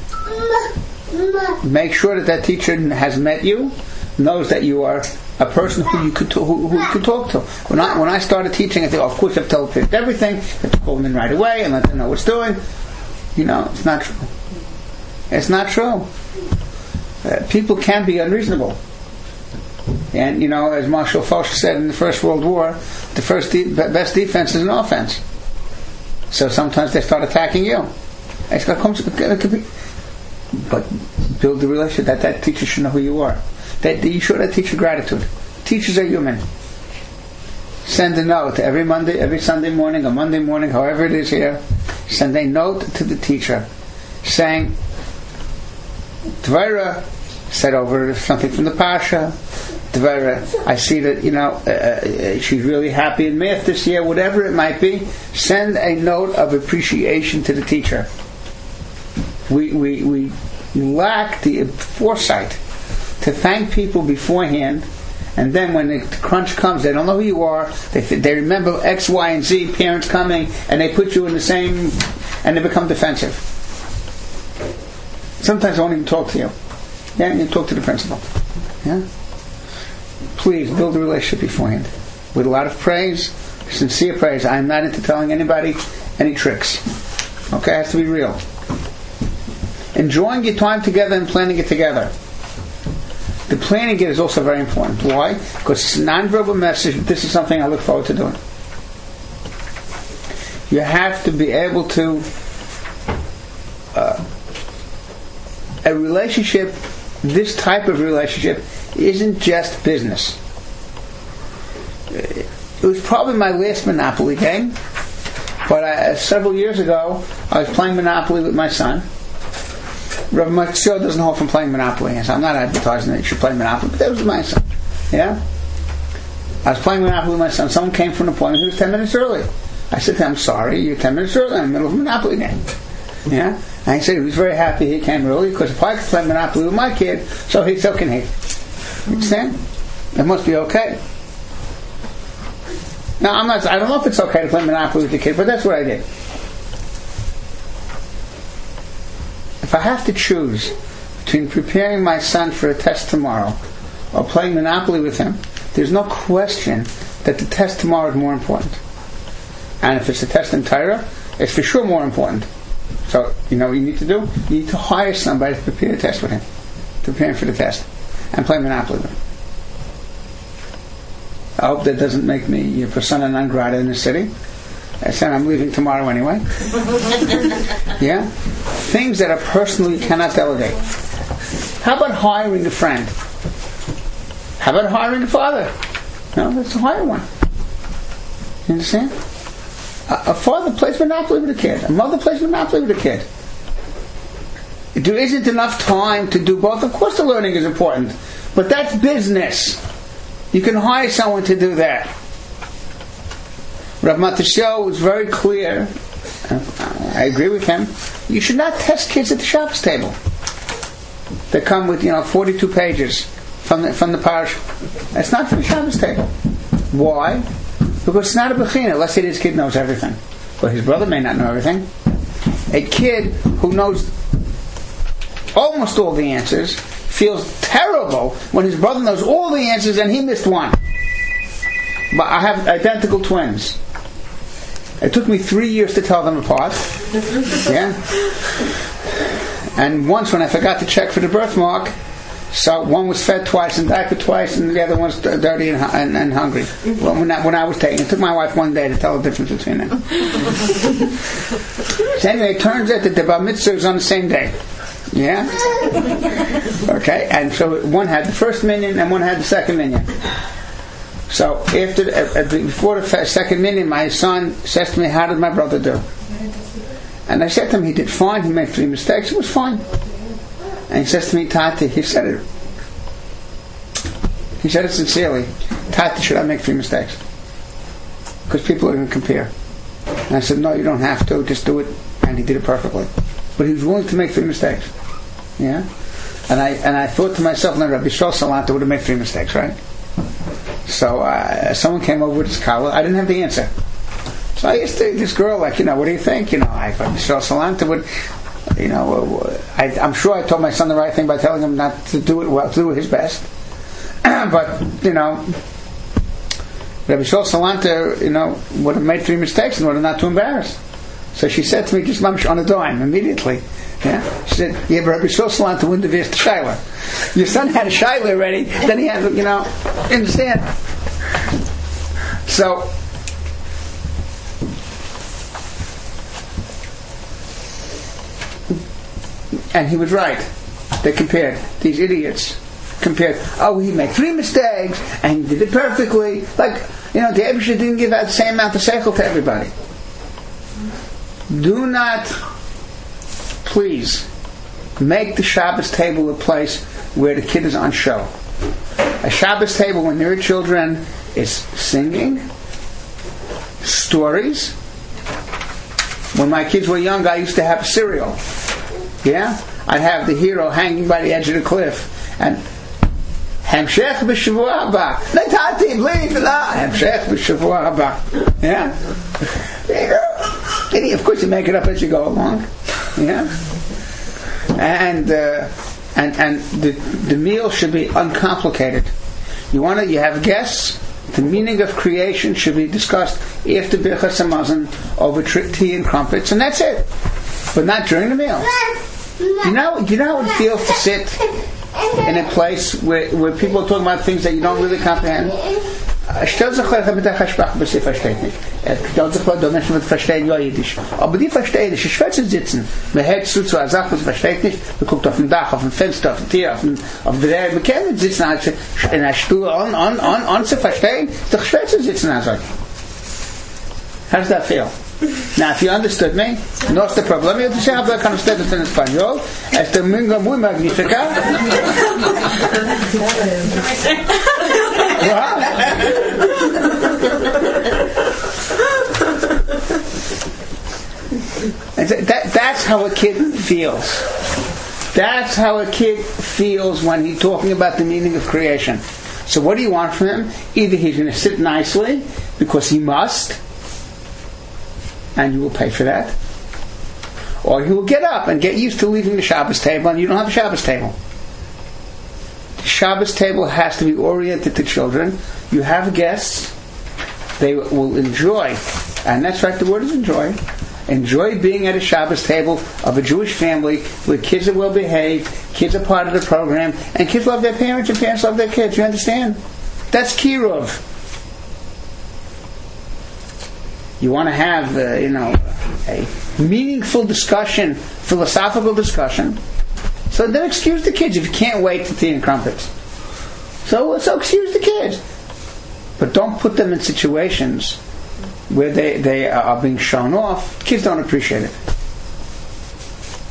Speaker 1: Make sure that that teacher has met you, knows that you are a person who you could who, who you could talk to. When I when I started teaching, I think, oh, of course, I've told everything. You have to call them in right away and let them know what's doing. You know, it's not true. It's not true. Uh, people can be unreasonable. And you know, as Marshall Foch said in the First World War, the first de- best defense is an offense. So sometimes they start attacking you. It's got comes, but build the relationship that that teacher should know who you are. That you show that teacher gratitude. Teachers are human. Send a note every Monday, every Sunday morning, or Monday morning, however it is here. Send a note to the teacher saying, Dvaira said over something from the Parsha. I see that, you know, uh, uh, she's really happy in math this year, whatever it might be. Send a note of appreciation to the teacher. We, we, we lack the foresight to thank people beforehand and then when the crunch comes, they don't know who you are. They, they remember X, Y, and Z parents coming, and they put you in the same, and they become defensive. Sometimes I won't even talk to you. Yeah, you talk to the principal. Yeah. Please build a relationship beforehand with a lot of praise, sincere praise. I'm not into telling anybody any tricks. Okay, it has to be real. Enjoying your time together and planning it together. The planning it is also very important. Why? Because it's a nonverbal message. This is something I look forward to doing. You have to be able to. Uh, a relationship, this type of relationship, isn't just business. It was probably my last Monopoly game, but I, several years ago, I was playing Monopoly with my son. My show doesn't hold from playing Monopoly, so I'm not advertising that you should play Monopoly, but that was my son. Yeah? I was playing Monopoly with my son. Someone came from an appointment. He was 10 minutes early. I said to him, I'm sorry, you're 10 minutes early. I'm in the middle of a Monopoly game. Yeah? And he said he was very happy he came early because if I could play Monopoly with my kid, so he so can he. You understand? It must be okay. Now I'm not. I don't know if it's okay to play Monopoly with the kid, but that's what I did. If I have to choose between preparing my son for a test tomorrow or playing Monopoly with him, there's no question that the test tomorrow is more important. And if it's a test in Torah, it's for sure more important. So, you know what you need to do? You need to hire somebody to prepare a test with him, to prepare him for the test, and play Monopoly with him. I hope that doesn't make me a persona non grata in the city. I said I'm leaving tomorrow anyway. yeah? Things that a person you cannot delegate. How about hiring a friend? How about hiring a father? No, that's a hire one. You understand? A, a father plays Monopoly with a kid. A mother plays Monopoly with a kid. There isn't enough time to do both. Of course, the learning is important, but that's business. You can hire someone to do that. Rav Matashel was very clear I agree with him. You should not test kids at the Shabbos table. They come with you know 42 pages from the from the parish. It's not from the Shabbos table. Why? Because it's not a bechina. Let's say this kid knows everything, but his brother may not know everything. A kid who knows almost all the answers feels terrible when his brother knows all the answers and he missed one. But I have identical twins. It took me three years to tell them apart. Yeah. And once when I forgot to check for the birthmark, so one was fed twice and diapered twice, and the other one's dirty and, and, and hungry. Well, when, I, when I was taking it, took my wife one day to tell the difference between them. so anyway, it turns out that the bar mitzvah was on the same day. Yeah? Okay, and so one had the first minyan and one had the second minyan. So after uh, uh, before the second minyan, my son says to me, "How did my brother do?" And I said to him, "He did fine. He made three mistakes. It was fine." And he says to me, "Tati," he said it. He said it sincerely. Tati, should I make three mistakes? Because people are going to compare. And I said, "No, you don't have to. Just do it." And he did it perfectly. But he was willing to make three mistakes. Yeah. And I and I thought to myself, "No, Rabbi Shol Salanter would have made three mistakes, right?" So uh, someone came over with his collar. I didn't have the answer. So I asked this girl, like, you know, what do you think? You know, I thought Michelle Salanter would, you know, uh, I, I'm sure I told my son the right thing by telling him not to do it well, to do his best. but, you know, Rabbi Shol Salanter, you know, would have made three mistakes in order not to embarrass. So she said to me, just mamish on a dime, immediately. Yeah? She said, yeah, but Rabbi Shol Salanter wouldn't have asked Shiloh. Your son had a Shiloh already, then he had, you know, understand? So, and he was right. They compared these idiots. Compared. Oh, he made three mistakes and he did it perfectly. Like you know, the Abishah didn't give out the same amount of seichel to everybody. Do not, please make the Shabbos table a place where the kid is on show. A Shabbos table when there are children is singing, stories. When my kids were young, I used to have serial. Yeah? I'd have the hero hanging by the edge of the cliff. And Hemshech b'shavua haba. Natati bli v'la. Hemshech b'shavua haba. Yeah? Of course, you make it up as you go along. Yeah? And uh, and and the the meal should be uncomplicated. You want to you have guests. The meaning of creation should be discussed after Birchas Hamazon over tea and crumpets, and that's it. But not during the meal. You know, you know how it feels to sit in a place where, where people are talking about things that you don't really comprehend. Stell sich habe mit der Sprache, bis sie versteht nicht. Er stellt sich vor, der Menschen wird verstehen, ja, Jiddisch. Aber die verstehen nicht, die sitzen. Man hört zu zu einer Sache, was versteht nicht, man guckt auf dem Dach, auf dem Fenster, auf dem Tier, auf dem, auf der Erde. Man kann nicht sitzen, als in einer Stuhl, on, on, on, on zu verstehen, doch Schwätze sitzen, also. How does that feel? Now, if you understood me, no es the problem. Yo te hablo con ustedes en español. Este mingo muy magnífica. That, that's how a kid feels. That's how a kid feels when he's talking about the meaning of creation. So what do you want from him? Either he's going to sit nicely because he must, and you will pay for that, or you will get up and get used to leaving the Shabbos table, and you don't have a Shabbos table. The Shabbos table has to be oriented to children. You have guests; they will enjoy, and that's right. The word is enjoy. Enjoy being at a Shabbos table of a Jewish family where kids are well behaved, kids are part of the program, and kids love their parents and parents love their kids. You understand? That's kiruv. You want to have, uh, you know, a meaningful discussion, philosophical discussion. So then excuse the kids if you can't wait to tea and crumpets. So, so excuse the kids. But don't put them in situations where they, they are being shown off. Kids don't appreciate it.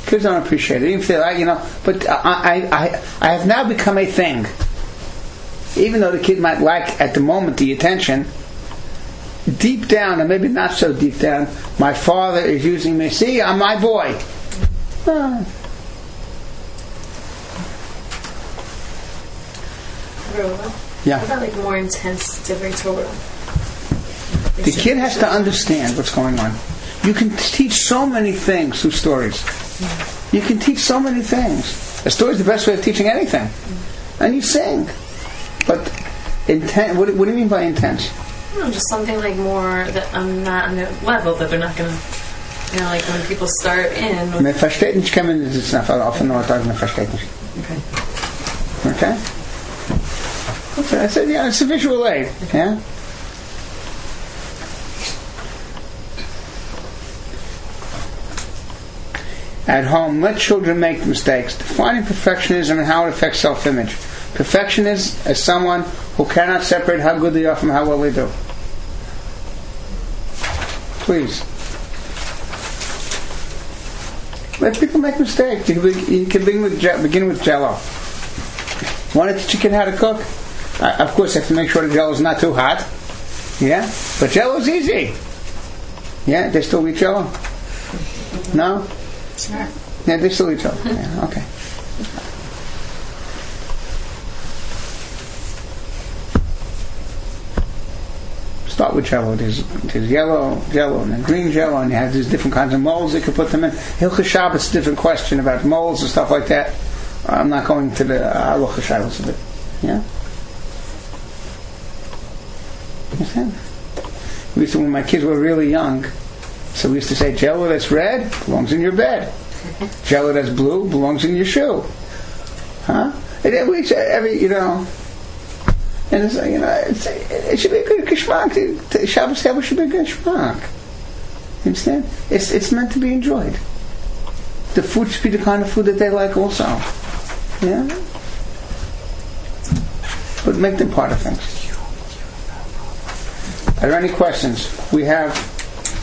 Speaker 1: Kids don't appreciate it. Even if they like, you know, but I, I, I, have now become a thing. Even though the kid might lack at the moment the attention, deep down, and maybe not so deep down, my father is using me. See, I'm my boy. Ah. Yeah.
Speaker 5: What about like more intense Divrei Torah?
Speaker 1: The kid has to understand what's going on. You can teach so many things through stories. You can teach so many things. A story is the best way of teaching anything. And you sing. But intent, what, what do you mean by intense?
Speaker 5: No, just something like more that I'm not on the level that they're not gonna. You know, like when people start in.
Speaker 1: Man versteht nicht, kann man das ist einfach offen nur sagen, man versteht nicht. Okay? Okay, I said, yeah, it's a visual aid. Yeah? At home, let children make mistakes. Defining perfectionism and how it affects self-image. Perfectionist is someone who cannot separate how good they are from how well they do. Please. Let people make mistakes. You can, be, you can begin with, begin with Jello. Want to teach a kid how to cook? Uh, of course, you have to make sure the Jello is not too hot. Yeah, but Jello is easy. Yeah, they still eat Jello. No.
Speaker 5: Sure.
Speaker 1: Yeah, they still eat Jello. Yeah, okay. Start with Jello. There's, there's yellow Jello and then green Jello, and you have these different kinds of molds you can put them in. Hilchah Shabbos different question about molds and stuff like that. I'm not going to the uh, halacha shabbos of it. Yeah. Understand? We used to, when my kids were really young, so we used to say, Jello that's red belongs in your bed. Jello that's blue belongs in your shoe. Huh? And then we every, you know, and it's, you know, it's, it should be a good geschmack. The Shabbos table should be a good geschmack. You understand? It's, it's meant to be enjoyed. The food should be the kind of food that they like also. Yeah? But make them part of things. Are there any questions? We have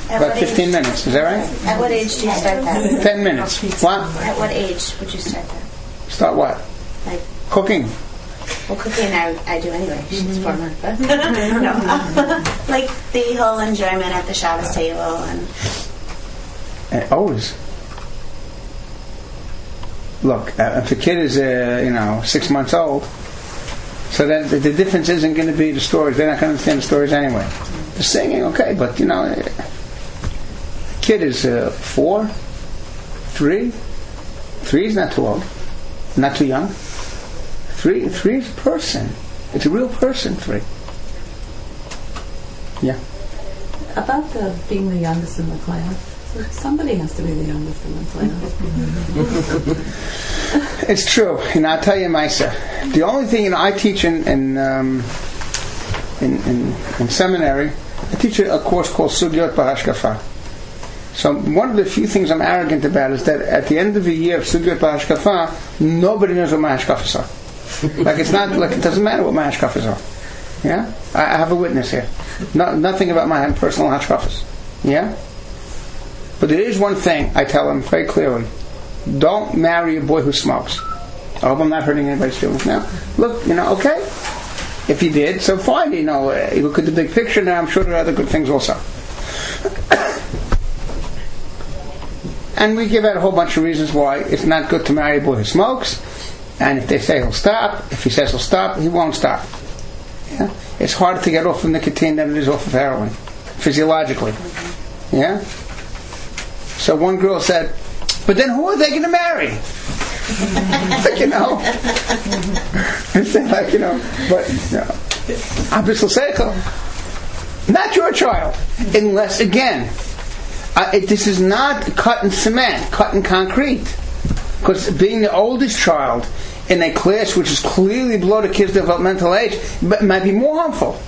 Speaker 3: At
Speaker 1: about 15
Speaker 3: age-
Speaker 1: minutes. Is that right?
Speaker 3: At what age do you start that?
Speaker 1: 10 minutes. What?
Speaker 3: At what age would you start that?
Speaker 1: Start what?
Speaker 3: Like,
Speaker 1: Cooking.
Speaker 3: Well, cooking I, I do anyway. She's four months, but no. like the whole enjoyment at the Shabbos table and
Speaker 1: Uh, always. Look, uh, if a kid is, uh, you know, six months old, so then the, the difference isn't going to be the stories. They're not going to understand the stories anyway. The singing, okay, but you know, uh, kid is uh, four, three. Three is not too old, not too young. Three, three is a person. It's a real person. Three. Yeah.
Speaker 6: About the being the youngest in the class. Somebody has to be the youngest in the class.
Speaker 1: It's true. and I'll tell you, Misa. The only thing you know, I teach in in, um, in, in in seminary. I teach a course called Sugyot Bahashkafa. So one of the few things I'm arrogant about is that at the end of the year of Sugyot Bahashkafa, nobody knows what my hashkafas are. Like it's not like it doesn't matter what my hashkafas are. Yeah, I, I have a witness here. No, nothing about my personal hashkafas. Yeah, but there is one thing I tell them very clearly don't marry a boy who smokes. I hope I'm not hurting anybody's feelings now. Look, you know, okay. If you did, so fine. You know, you look at the big picture now. I'm sure there are other good things also. and we give out a whole bunch of reasons why it's not good to marry a boy who smokes. And if they say he'll stop, if he says he'll stop, he won't stop. Yeah? It's harder to get off of nicotine than it is off of heroin, physiologically. Yeah. So one girl said, "But then who are they going to marry?" like, you know, it's like you know, but you know, Abisal Seichel, not your child, unless again, uh, it, this is not cut in cement, cut in concrete, because being the oldest child in a class which is clearly below the kid's developmental age might be more harmful.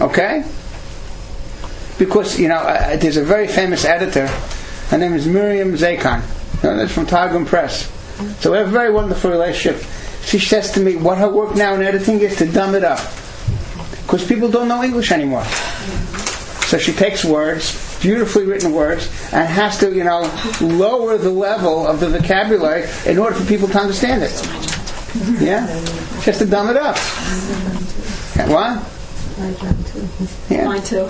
Speaker 1: Okay? Because you know, uh, there's a very famous editor. Her name is Miriam. You know, that's from Targum Press. So we have a very wonderful relationship. She says to me, what her work now in editing is to dumb it up. Because people don't know English anymore. So she takes words, beautifully written words, and has to, you know, lower the level of the vocabulary in order for people to understand it. Yeah? Has to dumb it up. What?
Speaker 6: Drank too.
Speaker 1: Yeah.
Speaker 4: Mine too.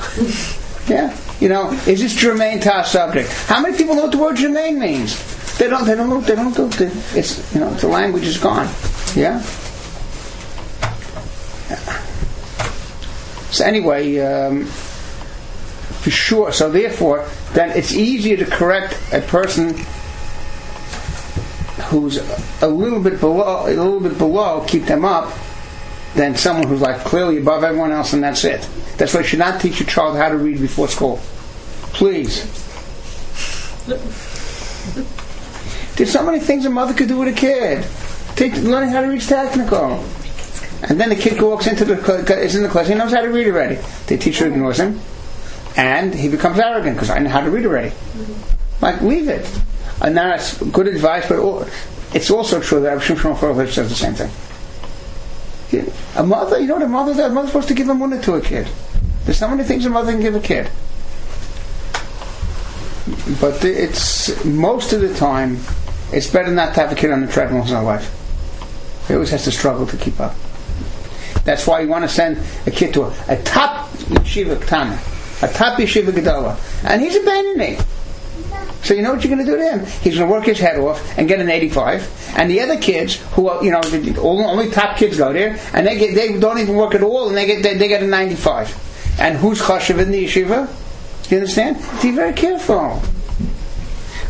Speaker 1: Yeah. You know, is this germane to our subject? How many people know what the word germane means? They don't. They don't know. They don't know. the- It's you know the language is gone. Yeah. So anyway, um, for sure. So therefore, then it's easier to correct a person who's a little bit below, a little bit below, keep them up, than someone who's like clearly above everyone else, and that's it. That's why you should not teach your child how to read before school. Please. There's so many things a mother could do with a kid. Take, learning how to read technical. And then the kid walks into the is in the class. He knows how to read already. The teacher ignores him, and he becomes arrogant because I know how to read already. Like leave it. And that's good advice, but it's also true that Rav Shimshon Horowitz says the same thing. A mother, you know what a mother? A mother's supposed to give a money to a kid. There's so many things a mother can give a kid. But it's most of the time, it's better not to have a kid on the treadmill his whole life. He always has to struggle to keep up. That's why you want to send a kid to a, a top yeshiva ketana, a top yeshiva gedola, and he's abandoning. So you know what you're going to do to him? He's going to work his head off and get an 85. And the other kids, who are, you know, only, top kids go there, and they get they don't even work at all, and they get they, they get a 95. And who's chashuv in the yeshiva? Do you understand? Be very careful.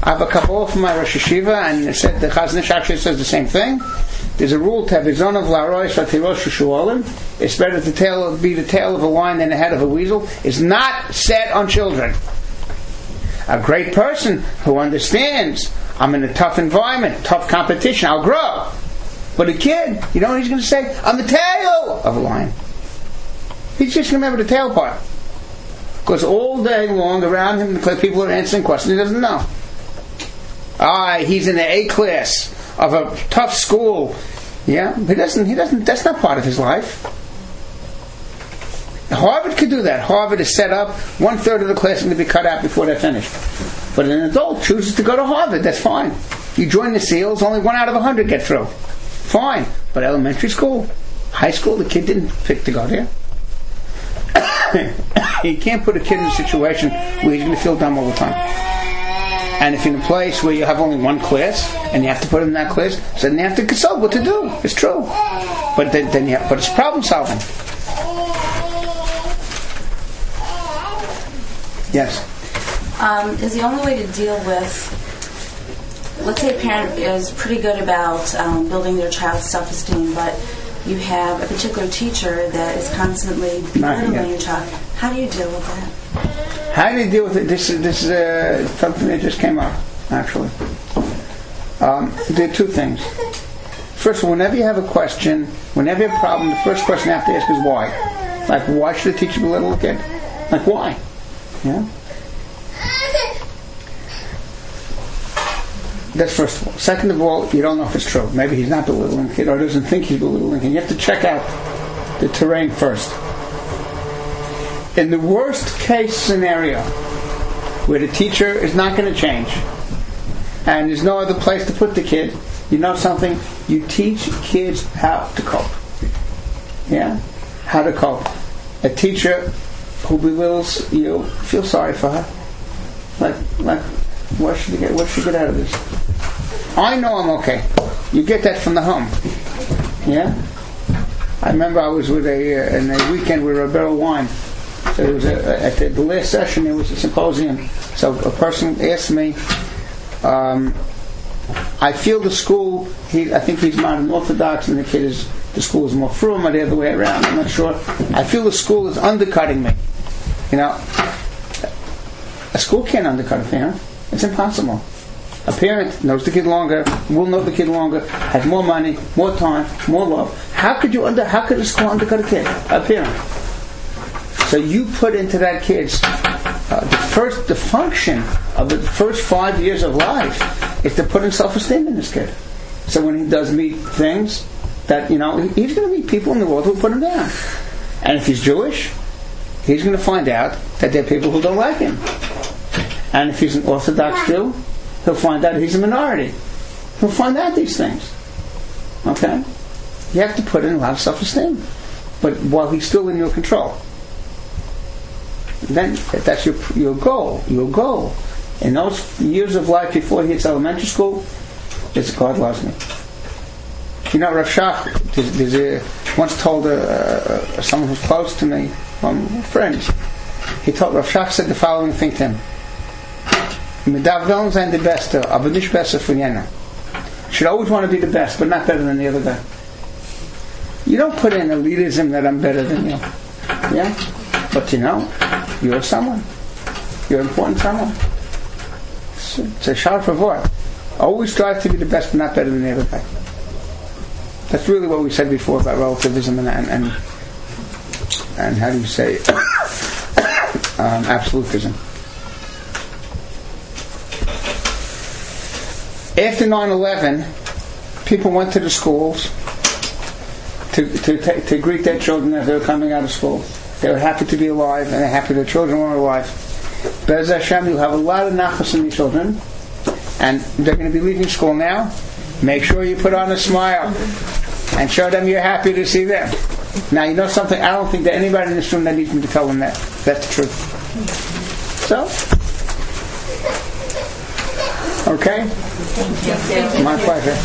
Speaker 1: I have a couple from my Rosh Yeshiva, and said the Chazon Ish actually says the same thing. There's a rule to have izon of laroy shatirosh shuolim. It's better to tail, be the tail of a lion than the head of a weasel. Is not set on children. A great person who understands I'm in a tough environment, tough competition, I'll grow. But a kid, you know what he's going to say? I'm the tail of a lion. He's just going to remember the tail part. Because all day long around him, people are answering questions he doesn't know. Ah, he's in the A class of a tough school. Yeah, he doesn't. He doesn't. That's not part of his life. Harvard could do that. Harvard is set up. One third of the class is going to be cut out before they're finished. But an adult chooses to go to Harvard. That's fine. You join the SEALs. Only one out of a hundred get through. Fine. But elementary school, high school, the kid didn't pick to go there. you can't put a kid in a situation where he's going to feel dumb all the time. And if you're in a place where you have only one class and you have to put him in that class, so then you have to consult what to do. It's true, but then, then you have, but it's problem solving. Yes.
Speaker 3: Um, is the only way to deal with, let's say a parent is pretty good about um, building their child's self-esteem, but you have a particular teacher that is constantly belittling your child. How do you deal with that?
Speaker 1: How do you deal with it? This is this is uh, something that just came up, actually. Um, there are two things. First of all, whenever you have a question, whenever you have a problem, the first question you have to ask is why. Like, why should a teacher belittle a kid? Like, why? Yeah. That's first of all. Second of all, you don't know if it's true. Maybe he's not belittling kid or doesn't think he's belittling kid. You have to check out the terrain first. In the worst case scenario, where the teacher is not going to change, and there's no other place to put the kid, you know something? You teach kids how to cope. Yeah? How to cope. A teacher who belittles you, feel sorry for her. Like, like, what should get? What should you get out of this? I know I'm okay. You get that from the home. Yeah. I remember I was with a uh, in a weekend with Rabbi Wein. So it was a, at the, the last session. It was a symposium. So a person asked me. Um, I feel the school. He, I think he's modern Orthodox, and the kid is the school is more frum, or the other way around. I'm not sure. I feel the school is undercutting me. You know, a school can't undercut a parent. It's impossible. A parent knows the kid longer, will know the kid longer, has more money, more time, more love. How could you under? How could a school undercut a kid? A parent. So you put into that kid's uh, the first the function of the first five years of life is to put in self-esteem in this kid. So when he does meet things that you know he's going to meet people in the world who put him down, and if he's Jewish, he's going to find out that there are people who don't like him. And if he's an Orthodox Jew, he'll find out he's a minority. He'll find out these things. Okay? You have to put in a lot of self esteem. but while he's still in your control. Then that's your your goal. Your goal in those years of life before he hits elementary school is God loves me. You know, Rav Shach there's, there's a, once told a, uh, someone who's close to me, one friends, he told Rav Shach said the following thing to him. Die Beste, aber nicht besser jener. Should always want to be the best, but not better than the other guy. You don't put in elitism that I'm better than you. Yeah? But you know, you're someone. You're important someone. It's, a sharp word. Always strive to be the best, but not better than the other guy. That's really what we said before about relativism and and and, and how do you say um, absolutism. After 9/11, people went to the schools to to, to greet their children as they were coming out of school. They were happy to be alive, and they're happy their children were alive. Bez Hashem, you'll have a lot of nachas in your children, and they're going to be leaving school now. Make sure you put on a smile and show them you're happy to see them. Now, you know something? I don't think that anybody in this room that needs me to tell them that. That's the truth. So, okay? My pleasure.